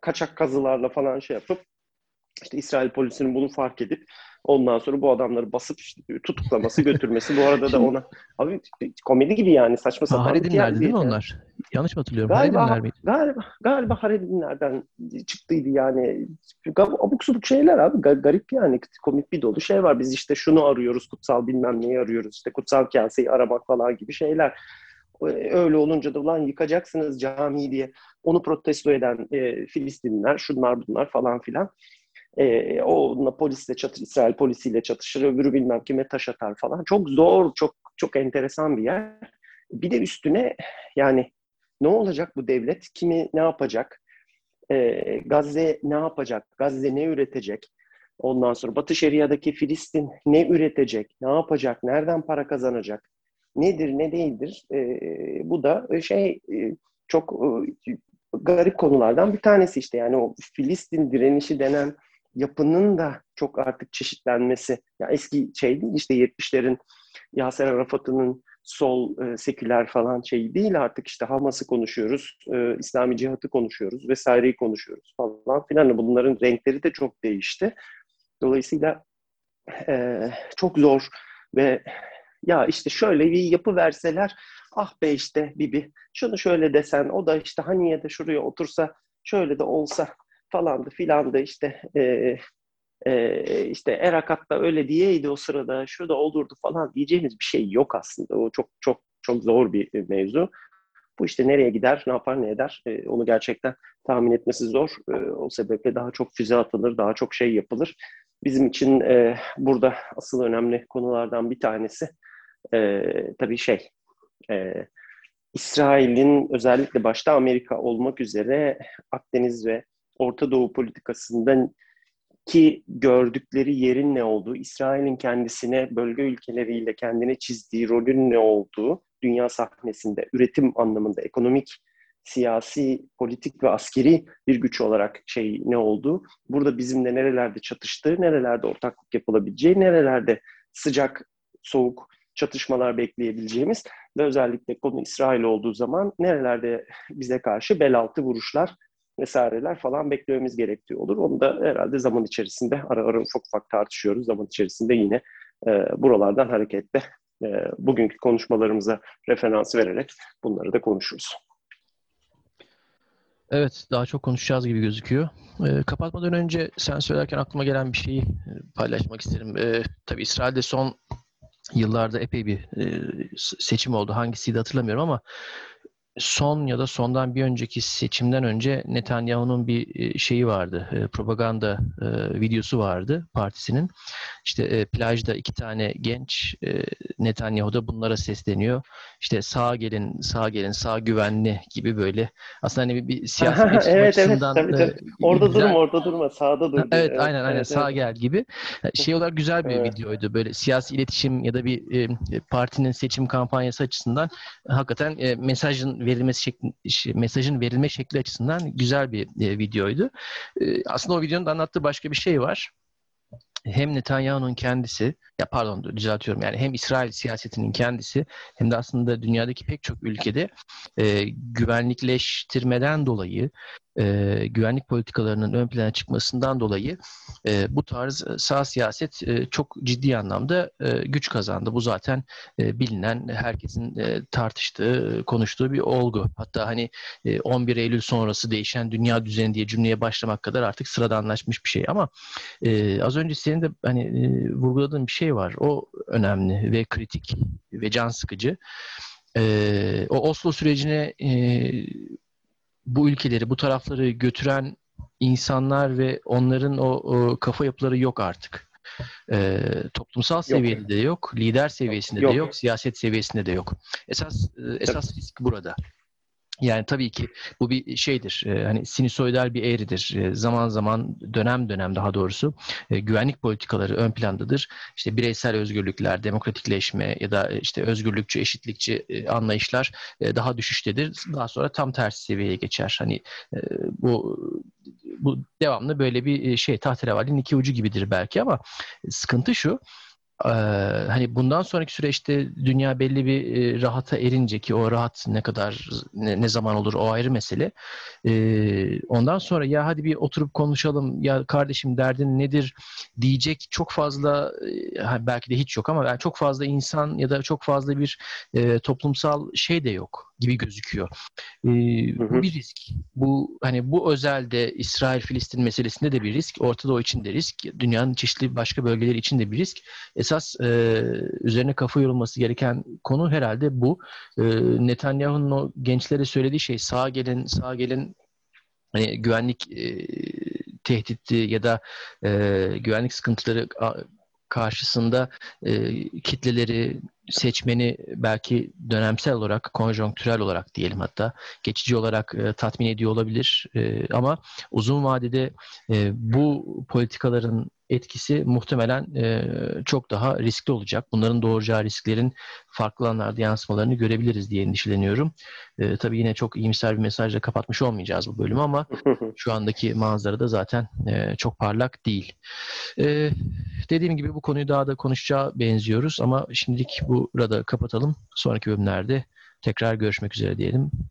kaçak kazılarla falan şey yapıp işte İsrail polisinin bunu fark edip ondan sonra bu adamları basıp işte tutuklaması götürmesi bu arada da ona abi komedi gibi yani saçma sapan Haredinlerdi değil mi onlar? Yanlış mı hatırlıyorum? Galiba, Haredinler miydi? Galiba, galiba Haredinlerden çıktıydı yani. Abuk subuk şeyler abi. Garip yani. Komik bir dolu şey var. Biz işte şunu arıyoruz. Kutsal bilmem neyi arıyoruz. İşte kutsal kaseyi aramak falan gibi şeyler. Öyle olunca da ulan yıkacaksınız camiyi diye onu protesto eden e, Filistinliler, şunlar bunlar falan filan. E, onunla polisle çatır, İsrail polisiyle çatışır, öbürü bilmem kime taş atar falan. Çok zor, çok çok enteresan bir yer. Bir de üstüne yani ne olacak bu devlet? Kimi ne yapacak? E, Gazze ne yapacak? Gazze ne üretecek? Ondan sonra Batı Şeria'daki Filistin ne üretecek? Ne yapacak? Nereden para kazanacak? nedir ne değildir e, bu da e, şey e, çok e, garip konulardan bir tanesi işte yani o Filistin direnişi denen yapının da çok artık çeşitlenmesi. Ya eski şey değil işte 70'lerin Yaser Arafat'ın sol e, seküler falan şey değil artık işte Hamas'ı konuşuyoruz, e, İslami cihatı konuşuyoruz vesaireyi konuşuyoruz falan filan. Bunların renkleri de çok değişti. Dolayısıyla e, çok zor ve ya işte şöyle bir yapı verseler ah be işte Bibi şunu şöyle desen o da işte hani ya da şuraya otursa şöyle de olsa falandı filandı işte e, e, işte Erakat da öyle diyeydi o sırada şurada olurdu falan diyeceğimiz bir şey yok aslında. O çok çok çok zor bir mevzu. Bu işte nereye gider, ne yapar, ne eder e, onu gerçekten tahmin etmesi zor. E, o sebeple daha çok füze atılır, daha çok şey yapılır. Bizim için e, burada asıl önemli konulardan bir tanesi e, tabii şey, e, İsrail'in özellikle başta Amerika olmak üzere Akdeniz ve Orta Doğu politikasından ki gördükleri yerin ne olduğu, İsrail'in kendisine bölge ülkeleriyle kendine çizdiği rolün ne olduğu, dünya sahnesinde üretim anlamında ekonomik, siyasi, politik ve askeri bir güç olarak şey ne olduğu, burada bizimle nerelerde çatıştığı, nerelerde ortaklık yapılabileceği, nerelerde sıcak, soğuk çatışmalar bekleyebileceğimiz ve özellikle konu İsrail olduğu zaman nerelerde bize karşı bel altı vuruşlar vesaireler falan beklememiz gerektiği olur. Onu da herhalde zaman içerisinde ara ara ufak ufak tartışıyoruz. Zaman içerisinde yine e, buralardan hareketle e, bugünkü konuşmalarımıza referans vererek bunları da konuşuruz. Evet, daha çok konuşacağız gibi gözüküyor. E, kapatmadan önce sen söylerken aklıma gelen bir şeyi e, paylaşmak isterim. E, tabii İsrail'de son yıllarda epey bir e, seçim oldu. Hangisiydi hatırlamıyorum ama son ya da sondan bir önceki seçimden önce Netanyahu'nun bir şeyi vardı. Propaganda videosu vardı partisinin. İşte plajda iki tane genç Netanyahu da bunlara sesleniyor. İşte sağ gelin, sağ gelin, sağ güvenli gibi böyle. Aslında hani bir, bir *laughs* siyasi Aha, evet, açısından evet, tabii, tabii. Orada güzel... durma, orada durma, sağda dur. Evet, evet, aynen aynen evet, sağ evet. gel gibi. Şey olarak güzel bir evet. videoydu. Böyle siyasi iletişim ya da bir partinin seçim kampanyası açısından hakikaten mesajın verilmesi şekli, mesajın verilme şekli açısından güzel bir e, videoydu. E, aslında o videonun da anlattığı başka bir şey var. Hem Netanyahu'nun kendisi, ya pardon düzeltiyorum yani hem İsrail siyasetinin kendisi hem de aslında dünyadaki pek çok ülkede e, güvenlikleştirmeden dolayı e, güvenlik politikalarının ön plana çıkmasından dolayı e, bu tarz sağ siyaset e, çok ciddi anlamda e, güç kazandı. Bu zaten e, bilinen, herkesin e, tartıştığı, konuştuğu bir olgu. Hatta hani e, 11 Eylül sonrası değişen dünya düzeni diye cümleye başlamak kadar artık sıradanlaşmış bir şey. Ama e, az önce senin de hani e, vurguladığın bir şey var. O önemli ve kritik ve can sıkıcı. E, o Oslo sürecine e, bu ülkeleri, bu tarafları götüren insanlar ve onların o, o kafa yapıları yok artık. E, toplumsal seviyede yok. de yok, lider seviyesinde yok. de yok, siyaset seviyesinde de yok. Esas esas risk burada. Yani tabii ki bu bir şeydir. E, hani sinüsoidal bir eğridir. E, zaman zaman dönem dönem daha doğrusu e, güvenlik politikaları ön plandadır. İşte bireysel özgürlükler, demokratikleşme ya da işte özgürlükçü, eşitlikçi anlayışlar daha düşüştedir. Daha sonra tam tersi seviyeye geçer. Hani bu bu devamlı böyle bir şey tahterevalinin iki ucu gibidir belki ama sıkıntı şu ee, hani bundan sonraki süreçte dünya belli bir e, rahata erince ki o rahat ne kadar ne, ne zaman olur o ayrı mesele. Ee, ondan sonra ya hadi bir oturup konuşalım ya kardeşim derdin nedir diyecek çok fazla e, belki de hiç yok ama yani çok fazla insan ya da çok fazla bir e, toplumsal şey de yok gibi gözüküyor. Ee, hı hı. Bu bir risk. Bu hani bu özelde İsrail-Filistin meselesinde de bir risk. Orta Doğu için de risk. Dünyanın çeşitli başka bölgeleri için de bir risk. Esas e, üzerine kafa yorulması gereken konu herhalde bu. E, Netanyahu'nun o gençlere söylediği şey sağ gelin, sağ gelin hani güvenlik e, tehdidi ya da e, güvenlik sıkıntıları karşısında e, kitleleri, seçmeni belki dönemsel olarak, konjonktürel olarak diyelim hatta geçici olarak e, tatmin ediyor olabilir. E, ama uzun vadede e, bu politikaların etkisi muhtemelen e, çok daha riskli olacak. Bunların doğuracağı risklerin farklı alanlarda yansımalarını görebiliriz diye endişeleniyorum. E, tabii yine çok iyimser bir mesajla kapatmış olmayacağız bu bölümü ama *laughs* şu andaki manzara da zaten e, çok parlak değil. E, dediğim gibi bu konuyu daha da konuşacağı benziyoruz ama şimdilik burada kapatalım. Sonraki bölümlerde tekrar görüşmek üzere diyelim.